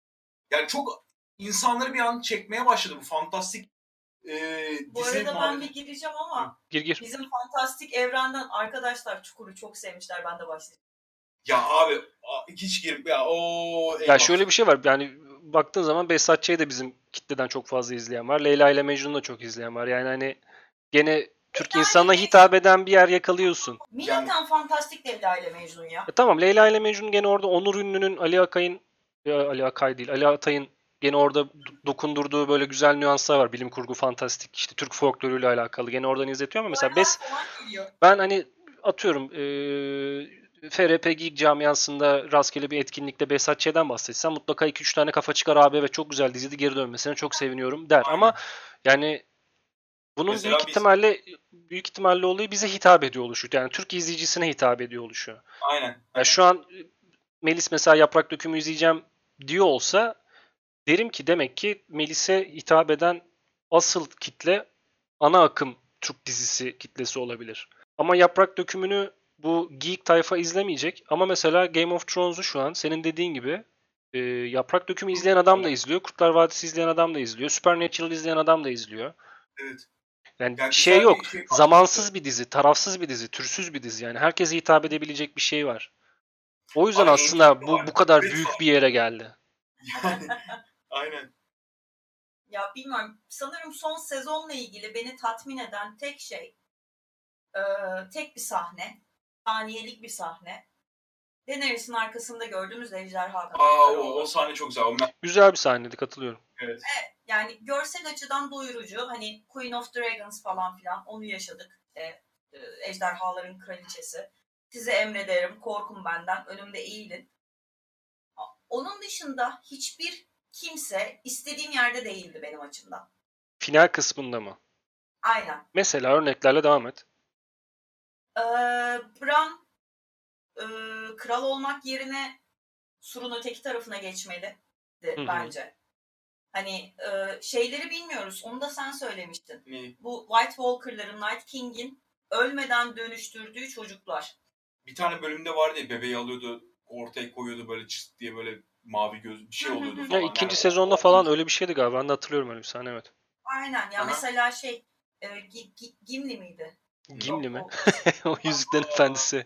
Yani çok insanları bir an çekmeye başladı bu fantastik e, Bu dizi arada ben bir gireceğim ama Gir gir. bizim fantastik evrenden arkadaşlar Çukur'u çok sevmişler. Ben de başlayacağım. Ya abi hiç girip ya o Ya şöyle bir şey var. Yani baktığın zaman Behzat Ç'yi de bizim kitleden çok fazla izleyen var. Leyla ile Mecnun'u da çok izleyen var. Yani hani gene Türk insanına hitap eden bir yer yakalıyorsun. Milletten fantastik Leyla ile Mecnun ya. E tamam Leyla ile Mecnun gene orada Onur Ünlü'nün Ali Akay'ın ya Ali Akay değil Ali Atay'ın gene orada do- dokundurduğu böyle güzel nüanslar var. Bilim kurgu, fantastik, işte Türk folkloruyla alakalı. Gene oradan izletiyor ama mesela Bes, ben hani atıyorum eee FRP Geek camiasında rastgele bir etkinlikte Behzat Ç'den bahsetsem mutlaka 2-3 tane kafa çıkar abi ve çok güzel dizide geri dönmesine çok seviniyorum der. Aynen. Ama yani bunun Mesela büyük biz- ihtimalle büyük ihtimalle olayı bize hitap ediyor oluşu. Yani Türk izleyicisine hitap ediyor oluşu. Aynen. Ya şu an e, Melis mesela yaprak dökümü izleyeceğim diyor olsa derim ki demek ki Melis'e hitap eden asıl kitle ana akım Türk dizisi kitlesi olabilir. Ama yaprak dökümünü bu geek tayfa izlemeyecek. Ama mesela Game of Thrones'u şu an senin dediğin gibi e, yaprak dökümü izleyen adam da izliyor. Kurtlar Vadisi izleyen adam da izliyor. Supernatural izleyen adam da izliyor. Evet. Yani Yani şey yok. şey. Zamansız bir dizi, tarafsız bir dizi, türsüz bir dizi. Yani herkese hitap edebilecek bir şey var. O yüzden Abi, aslında bu bu kadar büyük bir yere geldi. Yani aynen. Ya bilmiyorum. Sanırım son sezonla ilgili beni tatmin eden tek şey e, tek bir sahne. Saniyelik bir sahne. Daenerys'in arkasında gördüğümüz ejderha Aa o, o sahne çok güzel. O Güzel bir sahneydi katılıyorum. evet. Yani görsel açıdan doyurucu. Hani Queen of Dragons falan filan onu yaşadık. İşte, e, ejderhaların kraliçesi. Size emrederim korkun benden önümde eğilin. Onun dışında hiçbir kimse istediğim yerde değildi benim açımdan. Final kısmında mı? Aynen. Mesela örneklerle devam et. Ee, Bran e, kral olmak yerine surun öteki tarafına geçmeli bence. Hani e, şeyleri bilmiyoruz. Onu da sen söylemiştin. Ne? Bu White Walker'ların, Night King'in ölmeden dönüştürdüğü çocuklar. Bir tane bölümde vardı ya bebeği alıyordu ortaya koyuyordu böyle çıt diye böyle mavi göz bir şey oluyordu falan. Ya ikinci Yani sezonda o- falan öyle bir şeydi galiba. Ben de hatırlıyorum öyle bir sahne evet. Aynen. Ya Aha. mesela şey e, Gi- Gi- Gimli miydi? Gimli Yok, mi? o- o Yüzüklerin Efendisi.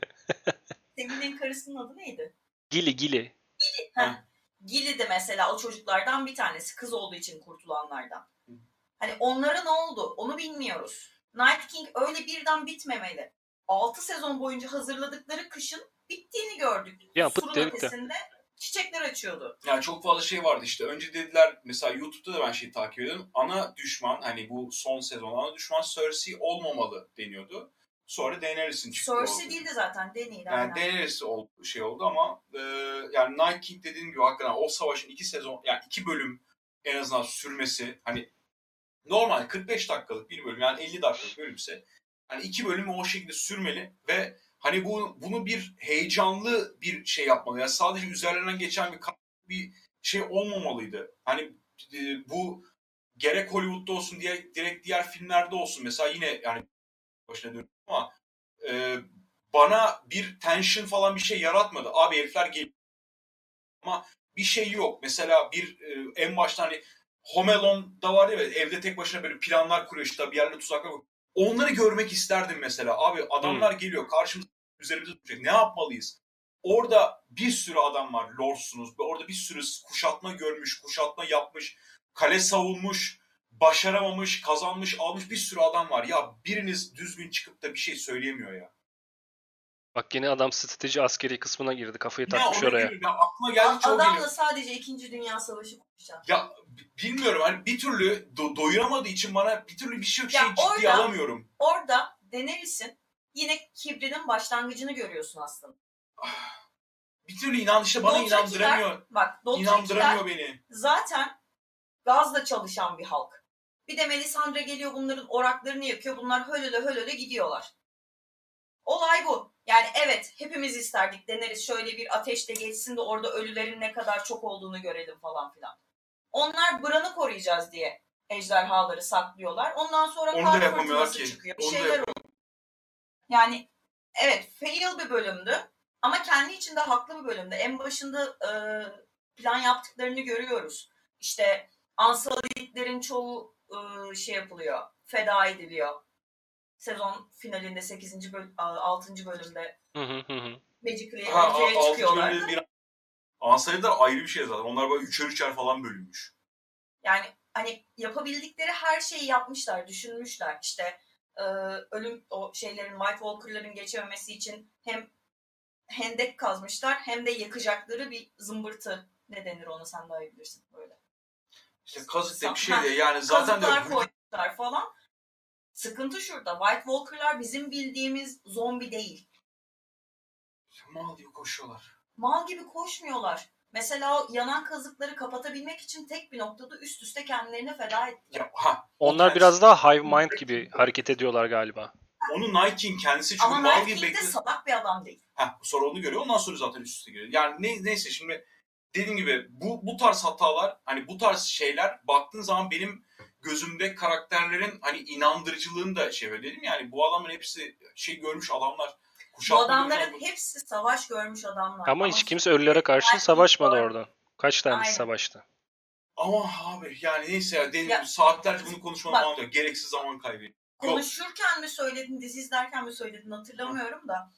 Semin'in karısının adı neydi? Gili Gili. Heh. Gili de mesela o çocuklardan bir tanesi. Kız olduğu için kurtulanlardan. Hani onlara ne oldu? Onu bilmiyoruz. Night King öyle birden bitmemeli. 6 sezon boyunca hazırladıkları kışın bittiğini gördük. Ya Surun ötesinde çiçekler açıyordu. Yani çok fazla şey vardı işte. Önce dediler mesela YouTube'da da ben şeyi takip ediyorum. Ana düşman hani bu son sezon ana düşman Cersei olmamalı deniyordu. Sonra Daenerys'in çıktı. Cersei oldu. değildi zaten. Dany'ydi. Yani. Daenerys ol, şey oldu ama e, yani Night King dediğim gibi hakikaten o savaşın iki sezon yani iki bölüm en azından sürmesi hani normal 45 dakikalık bir bölüm yani 50 dakikalık bölümse hani iki bölümü o şekilde sürmeli ve hani bu bunu bir heyecanlı bir şey yapmalı. Yani sadece üzerlerinden geçen bir bir şey olmamalıydı. Hani e, bu gerek Hollywood'da olsun diye direkt diğer filmlerde olsun mesela yine yani başına dönüyorum ama e, bana bir tension falan bir şey yaratmadı. Abi herifler geliyor. Ama bir şey yok. Mesela bir e, en başta hani Home Alone'da var ya evde tek başına böyle planlar kuruyor işte bir yerle tuzaklar kuruyor. Onları görmek isterdim mesela. Abi adamlar geliyor karşımıza üzerimize duracak. Ne yapmalıyız? Orada bir sürü adam var. Lordsunuz. Orada bir sürü kuşatma görmüş, kuşatma yapmış, kale savunmuş, başaramamış, kazanmış, almış bir sürü adam var. Ya biriniz düzgün çıkıp da bir şey söyleyemiyor ya. Bak yine adam strateji askeri kısmına girdi. Kafayı Ya takmış ona oraya. geliyor. Ya aklıma geldi çok Adamla geliyor. sadece 2. Dünya Savaşı konuşacak. Ya b- bilmiyorum hani bir türlü do- doyuramadığı için bana bir türlü bir şey, Ya şey ciddiye orada- alamıyorum. Orada Daenerys'in yine kibrinin başlangıcını görüyorsun aslında. Bir türlü inan işte bana Dothrakiler- inandıramıyor. Bak Dothrakiler İnandıramıyor beni. zaten gazla çalışan bir halk. Bir de Melisandre geliyor bunların oraklarını yakıyor. Bunlar hölöle hölöle gidiyorlar. Olay bu. Yani evet hepimiz isterdik Daenerys şöyle bir ateşle geçsin de orada ölülerin ne kadar çok olduğunu görelim falan filan. Onlar Bran'ı koruyacağız diye ejderhaları saklıyorlar. Ondan sonra Onu kar fırtınası ki. çıkıyor. Bir Onu şeyler oluyor. Yani evet fail bir bölümdü. Ama kendi içinde haklı bir bölümdü. En başında e, plan yaptıklarını görüyoruz. İşte Ansalidlerin çoğu e, şey yapılıyor. Feda ediliyor. Sezon finalinde 8. böl 6. bölümde Hı hı hı hı. Magically Ha, ortaya çıkıyorlar. bir Ansaylılar ayrı bir şey zaten. Onlar böyle üçer üçer falan bölünmüş. Yani hani yapabildikleri her şeyi yapmışlar, düşünmüşler. İşte e, ölüm o şeylerin White Walker'ların geçememesi için hem hendek kazmışlar hem de yakacakları bir zımbırtı ne denir ona sen daha iyi bilirsin böyle. İşte kazık da bir şey de yani zaten de koymuşlar falan. Sıkıntı şurada. White Walker'lar bizim bildiğimiz zombi değil. mal gibi koşuyorlar. Mal gibi koşmuyorlar. Mesela o yanan kazıkları kapatabilmek için tek bir noktada üst üste kendilerini feda ettiler. Ya, ha, Onlar tersi. biraz daha hive mind gibi hareket ediyorlar galiba. Onun Night King kendisi çünkü Ama mal Night gibi King de salak bir adam değil. Heh, sonra onu görüyor. Ondan sonra zaten üst üste geliyor. Yani ne, neyse şimdi dediğim gibi bu, bu tarz hatalar hani bu tarz şeyler baktığın zaman benim gözümde karakterlerin hani inandırıcılığını da şey böyle dedim yani bu adamın hepsi şey görmüş adamlar. Bu adamların görmüş hepsi savaş görmüş adamlar. Ama hiç kimse ölülere karşı savaşmadı orada. Kaç tanesi Aynen. savaştı? Ama abi yani neyse ya, dediğim Ya, saatlerce bunu konuşmanın bak- anlamı. Gereksiz zaman kaybı. Konuşurken mi söyledin, dizi izlerken mi söyledin hatırlamıyorum da.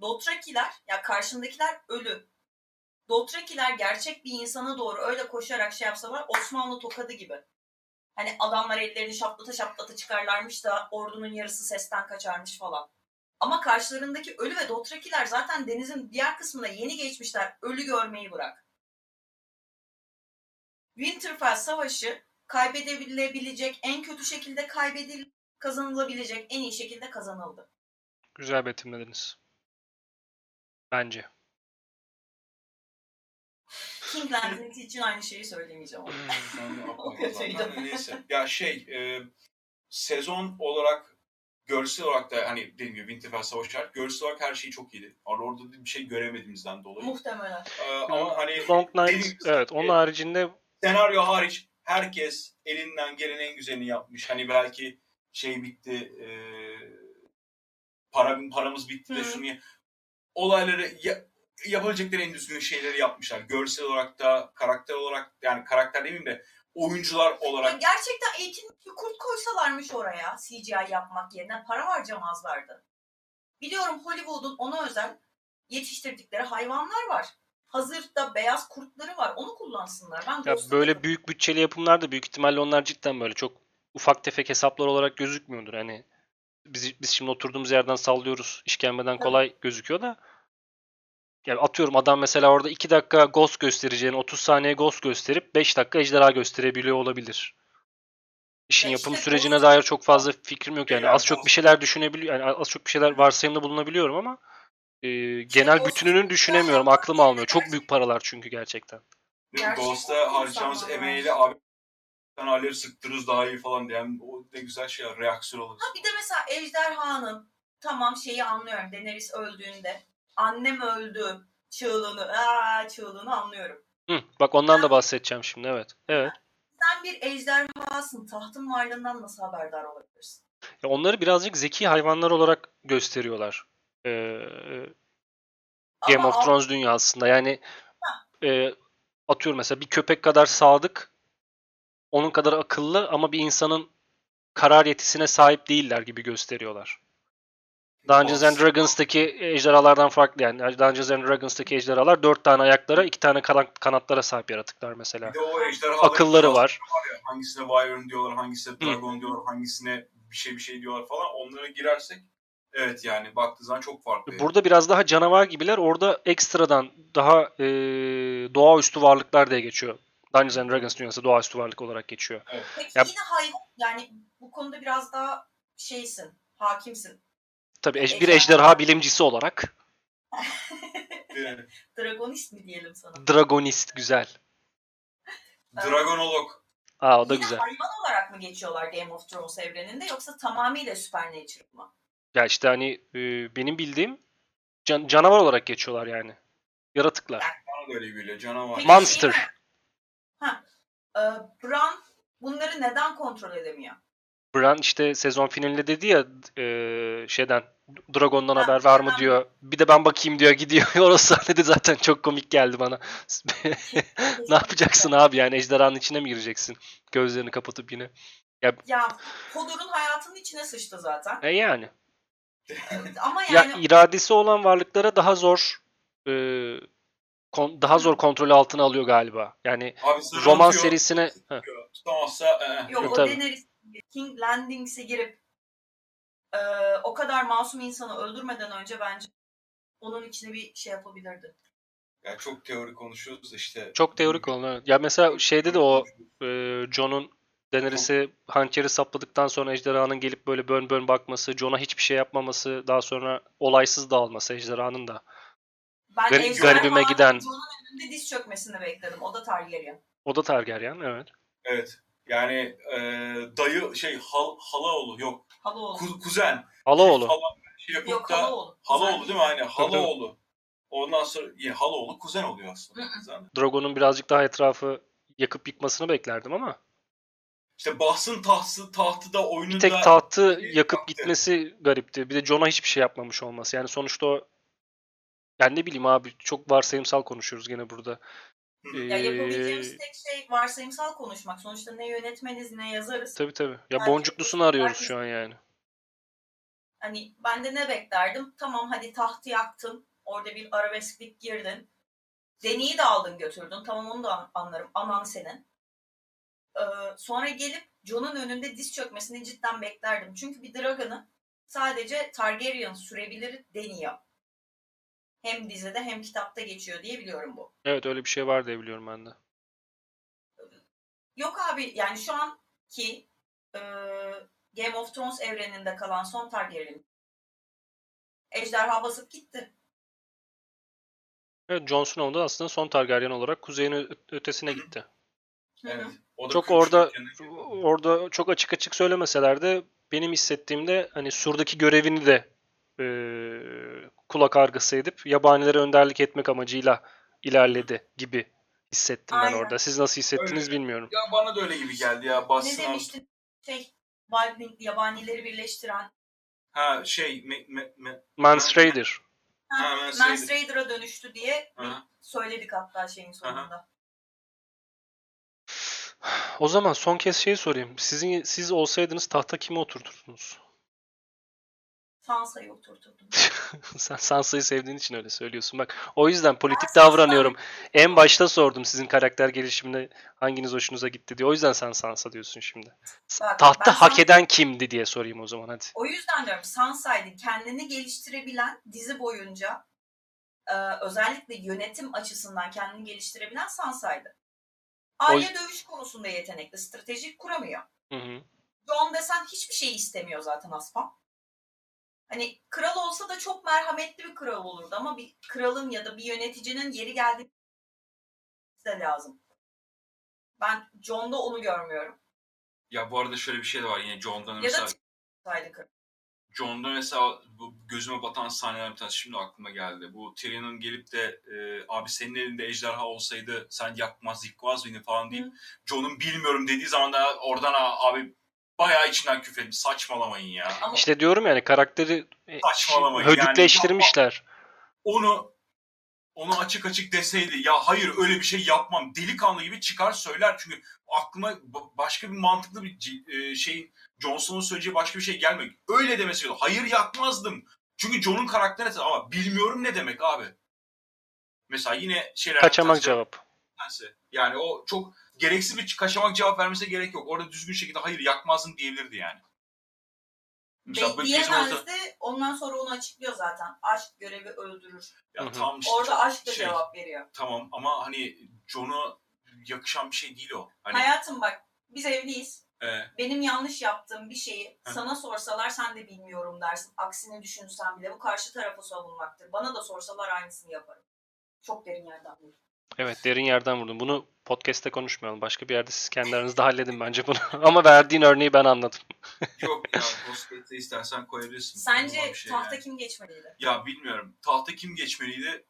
Dothrakiler, ya karşındakiler ölü. Dothrakiler gerçek bir insana doğru öyle koşarak şey yapsalar Osmanlı tokadı gibi. Hani adamlar ellerini şaplata şaplata çıkarlarmış da ordunun yarısı sesten kaçarmış falan. Ama karşılarındaki ölü ve Dothrakiler zaten denizin diğer kısmına yeni geçmişler. Ölü görmeyi bırak. Winterfell Savaşı kaybedebilecek, en kötü şekilde kaybedil kazanılabilecek en iyi şekilde kazanıldı. Güzel betimlediniz. Bence. King Landing için aynı şeyi söylemeyeceğim. Yani O kötüydü. Neyse. Ya şey e, sezon olarak görsel olarak da hani dediğim gibi Winterfell Savaşı var. Görsel olarak her şey çok iyiydi. Ama orada bir şey göremediğimizden dolayı. Muhtemelen. Ee, ama hani Long Night, evet onun e, haricinde senaryo hariç herkes elinden gelen en güzelini yapmış. Hani belki şey bitti e, para, paramız bitti de Hı. şunu ya- olayları ya, yapabilecekleri en düzgün şeyleri yapmışlar. Görsel olarak da karakter olarak yani karakter demeyeyim de oyuncular Ya olarak gerçekten eğitilmiş bir kurt koysalarmış oraya CGI yapmak yerine para harcamazlardı. Biliyorum Hollywood'un ona özel yetiştirdikleri hayvanlar var. hazırda beyaz kurtları var. Onu kullansınlar. Ben Ya böyle da- büyük bütçeli yapımlar da büyük ihtimalle onlar cidden böyle çok ufak tefek hesaplar olarak gözükmüyordur. Hani biz, biz şimdi oturduğumuz yerden sallıyoruz. işkembeden kolay gözüküyor da. Yani atıyorum adam mesela orada 2 dakika ghost göstereceğini 30 saniye ghost gösterip 5 dakika ejderha gösterebiliyor olabilir. İşin Ya yapım işte sürecine Ghost- dair çok fazla fikrim yok yani. Ya Az çok bir şeyler düşünebiliyor yani az çok bir şeyler varsayımda bulunabiliyorum ama e, genel Ghost- bütününü düşünemiyorum. Aklım almıyor. Çok büyük paralar çünkü gerçekten. Ghost'a harcayacağımız emeğiyle abi kanalleri sıktırırız daha iyi falan diyen o ne güzel şey reaksiyon alırız. Ha bir de mesela ejderhanın tamam şeyi anlıyorum. Daenerys öldüğünde annem öldü çığlığını aa çığlığını anlıyorum. Hı, bak ondan da bahsedeceğim şimdi evet. Evet. Sen bir ejderhasın. Tahtın varlığından nasıl haberdar olabilirsin? Ya onları birazcık zeki hayvanlar olarak gösteriyorlar. Ee, Game Ama of al- Thrones dünyasında. Yani e, atıyorum mesela bir köpek kadar sadık, onun kadar akıllı ama bir insanın karar yetisine sahip değiller gibi gösteriyorlar. Dungeons and Dragons'taki ejderhalardan farklı yani. Dungeons and Dragons'taki ejderhalar dört tane ayaklara, iki tane kana- kanatlara sahip yaratıklar mesela. Bir de o Akılları klasları var. ya, hangisine Wyvern diyorlar, hangisine Dragon diyorlar, hangisine bir şey bir şey diyorlar falan. Onlara girersek evet yani baktığı zaman çok farklı. Burada biraz daha canavar gibiler. Orada ekstradan daha e, doğaüstü varlıklar diye geçiyor. Dungeons and Dragons dünyası doğaüstü varlık olarak geçiyor. Peki Ya- yine hayvan yani bu konuda biraz daha şeysin, hakimsin. Tabii ej- bir Ejderha. bilimcisi olarak Dragonist mi diyelim sana? dragonist güzel. Dragonolog. Aa o da Yine güzel. hayvan olarak mı geçiyorlar Game of Thrones evreninde yoksa tamamıyla Supernatural mı? Ya işte hani e, benim bildiğim can- canavar olarak geçiyorlar yani. Yaratıklar. Bana da öyle geliyor. Canavar. Peki Monster. şey mi? Ha, e, Bran bunları neden kontrol edemiyor? Bran işte sezon finalinde dedi ya e, şeyden Dragon'dan Ha, haber var mı diyor. Bir de ben bakayım diyor gidiyor. Orası sahnede zaten çok komik geldi bana. ne yapacaksın abi yani ejderhanın içine mi gireceksin? Gözlerini kapatıp yine. Ya Hodor'un hayatının içine sıçtı zaten. E yani. Ama Ya yani iradesi olan varlıklara daha zor e, kon- daha zor kontrolü altına alıyor galiba. Yani Abi roman atıyor, serisine. Tutamazsa e, yok Yok, o. Daenerys King Landings'e girip e, o kadar masum insanı öldürmeden önce bence onun içine bir şey yapabilirdi. ya çok teori konuşuyoruz işte. çok teorik olan. Ya mesela şeyde de o e, Jon'un Daenerys'e hançeri sapladıktan sonra ejderhanın gelip böyle bön bön bakması, Jon'a hiçbir şey yapmaması, daha sonra olaysız dağılması ejderhanın da. Ben Gar- ejderhanın garibime giden. Jon'un önünde diz çökmesini bekledim. O da Targaryen. O da Targaryen evet. Evet. Yani e, dayı şey hal, halaoğlu yok. Halaoğlu. Ku, kuzen. Alaoğlu. Hala şey yapıp Yok da Halaoğlu. halaoğlu değil mi? Aynen halaoğlu. Ondan sonra ya, halaoğlu kuzen oluyor aslında. Drogo'nun birazcık daha etrafı yakıp yıkmasını beklerdim ama İşte bahsın tahtı, tahtı da oyunu bir tek tahtı şey yakıp yaptı. gitmesi garipti. Bir de Jon'a hiçbir şey yapmamış olması. Yani sonuçta o yani ne bileyim abi çok varsayımsal konuşuyoruz gene burada. Ya yapabileceğimiz Ee, tek şey varsayımsal konuşmak. Sonuçta ne yönetmeniz ne yazarız. Tabii tabii. Ya Belki boncuklusunu arıyoruz şu an yani. Hani ben de ne beklerdim? Tamam hadi tahtı yaktın. Orada bir arabesklik girdin. Deniyi de aldın götürdün. Tamam onu da an- anlarım. Anan senin. Ee, sonra gelip Jon'un önünde diz çökmesini cidden beklerdim. Çünkü bir Dragon'ı sadece Targaryen sürebilir deniyor. Hem dizide hem kitapta geçiyor diye biliyorum bu. Evet öyle bir şey var diye biliyorum ben de. Yok abi yani şu anki e, Game of Thrones evreninde kalan son Targaryen. Ejderha basıp gitti. Evet Jon Snow da aslında son Targaryen olarak kuzeyin ötesine gitti. Evet. O da Çok orada dükkanı. orada çok açık açık söylemeseler de benim hissettiğimde hani surdaki görevini de e, kulak argısı edip yabanilere önderlik etmek amacıyla ilerledi gibi hissettim ben Aynen. orada. Siz nasıl hissettiniz Öyle. bilmiyorum. Ya bana da öyle gibi geldi ya. Ne Bassın demiştin? Şey, Wildling yabanileri birleştiren Ha şey me, me, me, Mans Raider. ha, Ha, Mans Mans Raider. Raider'a dönüştü diye Aha. söyledik hatta şeyin sonunda. O zaman son kez şey sorayım. Sizin siz olsaydınız tahta kimi oturturdunuz? Sansa'yı oturturdum. Sen Sansa'yı sevdiğin için öyle söylüyorsun. Bak o yüzden politik Ben davranıyorum. En başta sordum sizin karakter gelişiminde hanginiz hoşunuza gitti diye. O yüzden sen Sansa diyorsun şimdi. Bak, Tahta hak Sansa- eden kimdi diye sorayım o zaman hadi. O yüzden diyorum Sansa'ydı. Kendini geliştirebilen dizi boyunca e, özellikle yönetim açısından kendini geliştirebilen Sansa'ydı. Arya dövüş konusunda yetenekli. Stratejik kuramıyor. Hı hı. Jon desen hiçbir şey istemiyor zaten Aspan. Hani kral olsa da çok merhametli bir kral olurdu ama bir kralın ya da bir yöneticinin yeri geldi de lazım. Ben Jon'da onu görmüyorum. Ya bu arada şöyle bir şey de var yine John'dan Ya mesela. da saydı kral. John'da mesela bu gözüme batan sahneler bir tanesi şimdi aklıma geldi. Bu Tyrion'un gelip de e, abi senin elinde ejderha olsaydı sen yakmaz yıkmaz beni falan deyip. John'un bilmiyorum dediği zaman da oradan abi bayağı içinden küfredim. Saçmalamayın ya. Ama İşte diyorum yani karakteri e, Saçmalamayın. hödükleştirmişler. Onu onu açık açık deseydi ya hayır öyle bir şey yapmam delikanlı gibi çıkar söyler çünkü aklıma ba- başka bir mantıklı bir e, şeyin Johnson'un söyleyeceği başka bir şey gelmiyor. Öyle demesi gerekiyor. Hayır yapmazdım. Çünkü John'un karakteri ama bilmiyorum ne demek abi. Mesela yine şeyler Kaçamak cevap. Yani o çok gereksiz bir kaçamak cevap vermesine gerek yok. Orada düzgün şekilde hayır yakmazdım diyebilirdi yani. Mesela orta-. Ondan sonra onu açıklıyor zaten. Aşk görevi öldürür. Ya Hı hı. tamam işte Orada aşk da şey, cevap veriyor. Tamam ama hani John'a yakışan bir şey değil o. Hani Hayatım bak biz evliyiz. e, Benim yanlış yaptığım bir şeyi Hı. sana sorsalar sen de bilmiyorum dersin. Aksini düşünsen bile bu karşı tarafı savunmaktır. Bana da sorsalar aynısını yaparım. Çok derin yerden vurdum. Evet derin yerden vurdun. Bunu podcast'te konuşmayalım. Başka bir yerde siz kendi aranızda halledin bence bunu. Ama verdiğin örneği ben anladım. Yok ya Ghostgate'de istersen koyabilirsin. Sence şey tahta yani. kim geçmeliydi? Ya bilmiyorum. Tahta kim geçmeliydi?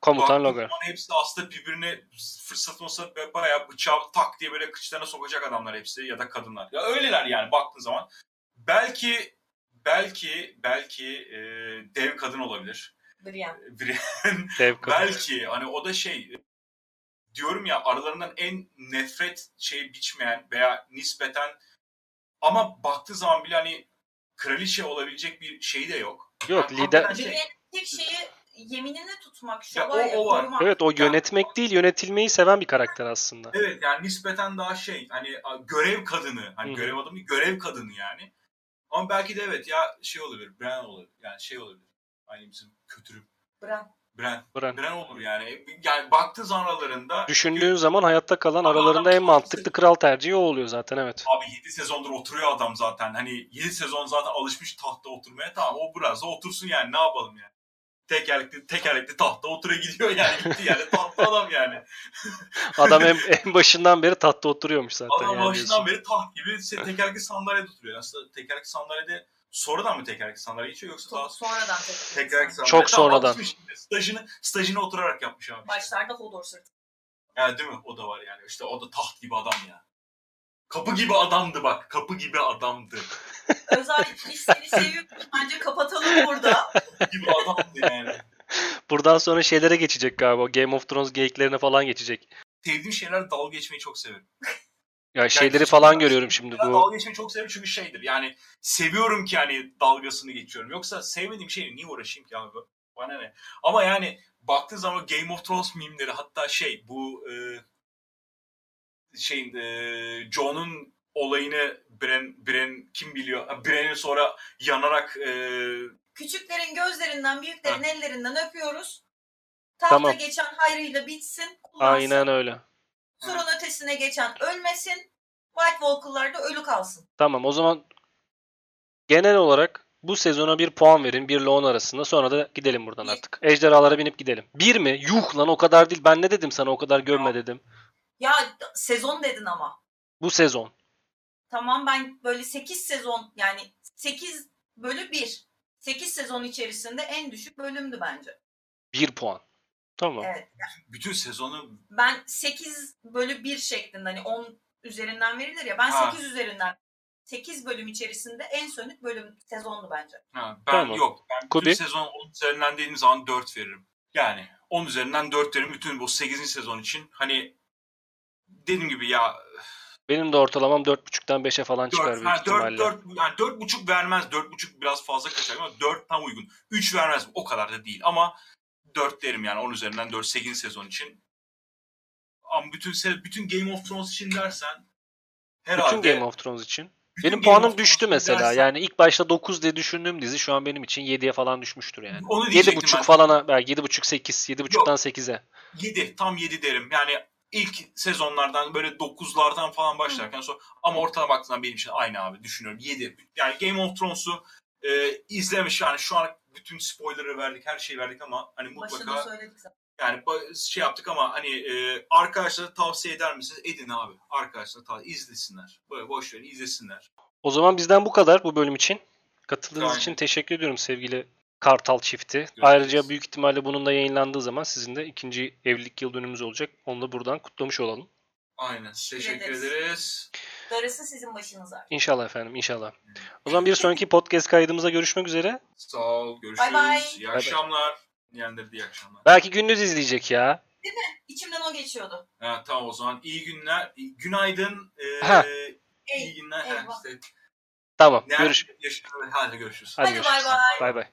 Komutan Logar. Hepsi aslında birbirine fırsat olsa bayağı bıçağı tak diye böyle kıçlarına sokacak adamlar hepsi ya da kadınlar. Ya öyleler yani baktığın zaman. Belki belki belki e, dev kadın olabilir. Brienne. Brienne Dev kadın. belki hani o da şey diyorum ya aralarından en nefret şey biçmeyen veya nispeten ama baktığı zaman bile hani kraliçe olabilecek bir şey de yok. Yok Yani lider. şey- tek şeyi yeminini tutmak. Ya o- ya, o var. korumak. Evet o yönetmek değil yönetilmeyi seven bir karakter aslında. Evet yani nispeten daha şey hani görev kadını hani Hı hı. görev adamı görev kadını yani. Ama belki de evet ya şey olabilir Bran olabilir yani şey olabilir. Aynı bizim kötürüm Bran. Bran. Bran. Bran olur yani. Yani baktığı zaman aralarında Düşündüğün zaman hayatta kalan aralarında en mantıklı kral tercihi o oluyor zaten evet. Abi 7 sezondur oturuyor adam zaten. Hani 7 sezon zaten alışmış tahta oturmaya. Tamam o biraz da otursun yani ne yapalım yani. Tekerlekli, tekerlekli tahta oturuyor gidiyor yani gitti yani tahta adam yani. Adam en, en başından beri tahtta oturuyormuş zaten. Adam yani başından diyorsun. beri taht gibi tekerlekli sandalyede oturuyor. Aslında tekerlekli sandalyede sonradan mı tekerlekli sandalye geçiyor yoksa daha sonradan tek- tekerlekli sandalye. Çok Tamam, sonradan. Stajını, stajını oturarak yapmış abi. Başlarda Hodor sırtı. Yani değil mi? O da var yani. İşte o da taht gibi adam ya. Kapı gibi adamdı bak. Kapı gibi adamdı. Özel biz seni seviyoruz. Bence kapatalım burada. Kapı gibi adamdı yani. Buradan sonra şeylere geçecek galiba. Game of Thrones geyiklerine falan geçecek. Sevdiğim şeyler dalga geçmeyi çok severim. Ya şeyleri hiç- falan görüyorum şimdi bu. dalga geçmeyi çok severim çünkü şeydir. Yani seviyorum ki hani dalgasını geçiyorum. Yoksa sevmediğim şeyle niye uğraşayım ki abi? Bana ne? Ama yani baktığın zaman Game of Thrones mimleri hatta şey bu e, şeyin e, Jon'un olayını Bren, Bren kim biliyor? Ha, Bren'in sonra yanarak e, Küçüklerin gözlerinden, büyüklerin ellerinden öpüyoruz. Tahta Tamam. geçen hayrıyla bitsin. Kullansın. Aynen öyle. Surun ötesine geçen ölmesin. White Walker'lar da ölü kalsın. Tamam o zaman genel olarak bu sezona bir puan verin. 1 ile 10 arasında. Sonra da gidelim buradan Bir. artık. Ejderhalara binip gidelim. 1 mi? Yuh lan o kadar değil. Ben ne dedim sana o kadar gömme dedim. Ya sezon dedin ama. Bu sezon. Tamam ben böyle 8 sezon yani 8 bölü 1. 8 sezon içerisinde en düşük bölümdü bence. 1 puan. Tamam. Evet. bütün sezonu Ben 8 bölü 1 şeklinde hani 10 üzerinden verilir ya. Ben Ha. 8 üzerinden 8 bölüm içerisinde en sönük bölüm sezondu bence. Ha, ben Tamam. yok. Ben bütün Kubi? sezon 10 üzerinden dediğim zaman 4 veririm. Yani 10 üzerinden 4 veririm bütün bu 8. sezon için. Hani dediğim gibi ya Benim de ortalamam 4.5'tan 5'e falan çıkar 4, büyük ha, 4, ihtimalle. 4, yani 4.5 vermez. 4.5 biraz fazla kaçar ama 4 tam uygun. 3 vermez. O kadar da değil ama 4 derim yani 10 üzerinden 4 8 sezon için. Ama bütün bütün Game of Thrones için dersen herhalde Bütün Game of Thrones için. Benim Game puanım düştü mesela. dersen- Yani ilk başta 9 diye düşündüğüm dizi şu an benim için 7'ye falan düşmüştür yani. Onu diyecektim 7.5 ben. falan belki 7.5 8 7.5'tan 8'e. 7 tam 7 derim. Yani ilk sezonlardan böyle 9'lardan falan başlarken sonra ama ortalama baktığında benim için aynı abi düşünüyorum 7. Yani Game of Thrones'u e, izlemiş yani şu an bütün spoiler'ı verdik her şeyi verdik ama hani mutlaka yani şey yaptık ama hani e, arkadaşlara tavsiye eder misiniz? Edin abi. Arkadaşlara tavsiye izlesinler. Böyle boş verin izlesinler. O zaman bizden bu kadar bu bölüm için. Katıldığınız Aynen. için teşekkür ediyorum sevgili Kartal çifti. Ayrıca büyük ihtimalle bunun da yayınlandığı zaman sizin de ikinci evlilik yıl dönümümüz olacak. Onu da buradan kutlamış olalım. Aynen. Teşekkür ederiz. ederiz. Darısı sizin başınıza. İnşallah efendim inşallah. O zaman bir sonraki podcast kaydımıza görüşmek üzere. Sağ ol. Görüşürüz. Bye bye. İyi akşamlar. Diyenleri de iyi akşamlar. Belki gündüz izleyecek ya. İçimden o geçiyordu. Ha, tamam o zaman iyi günler. Günaydın. Ee, Ha. iyi günler. Ha, eyvah. işte, Tamam nerede görüş. yaşadığını- Hadi görüşürüz. Hadi Hadi görüşürüz. bay bay. Bay bay.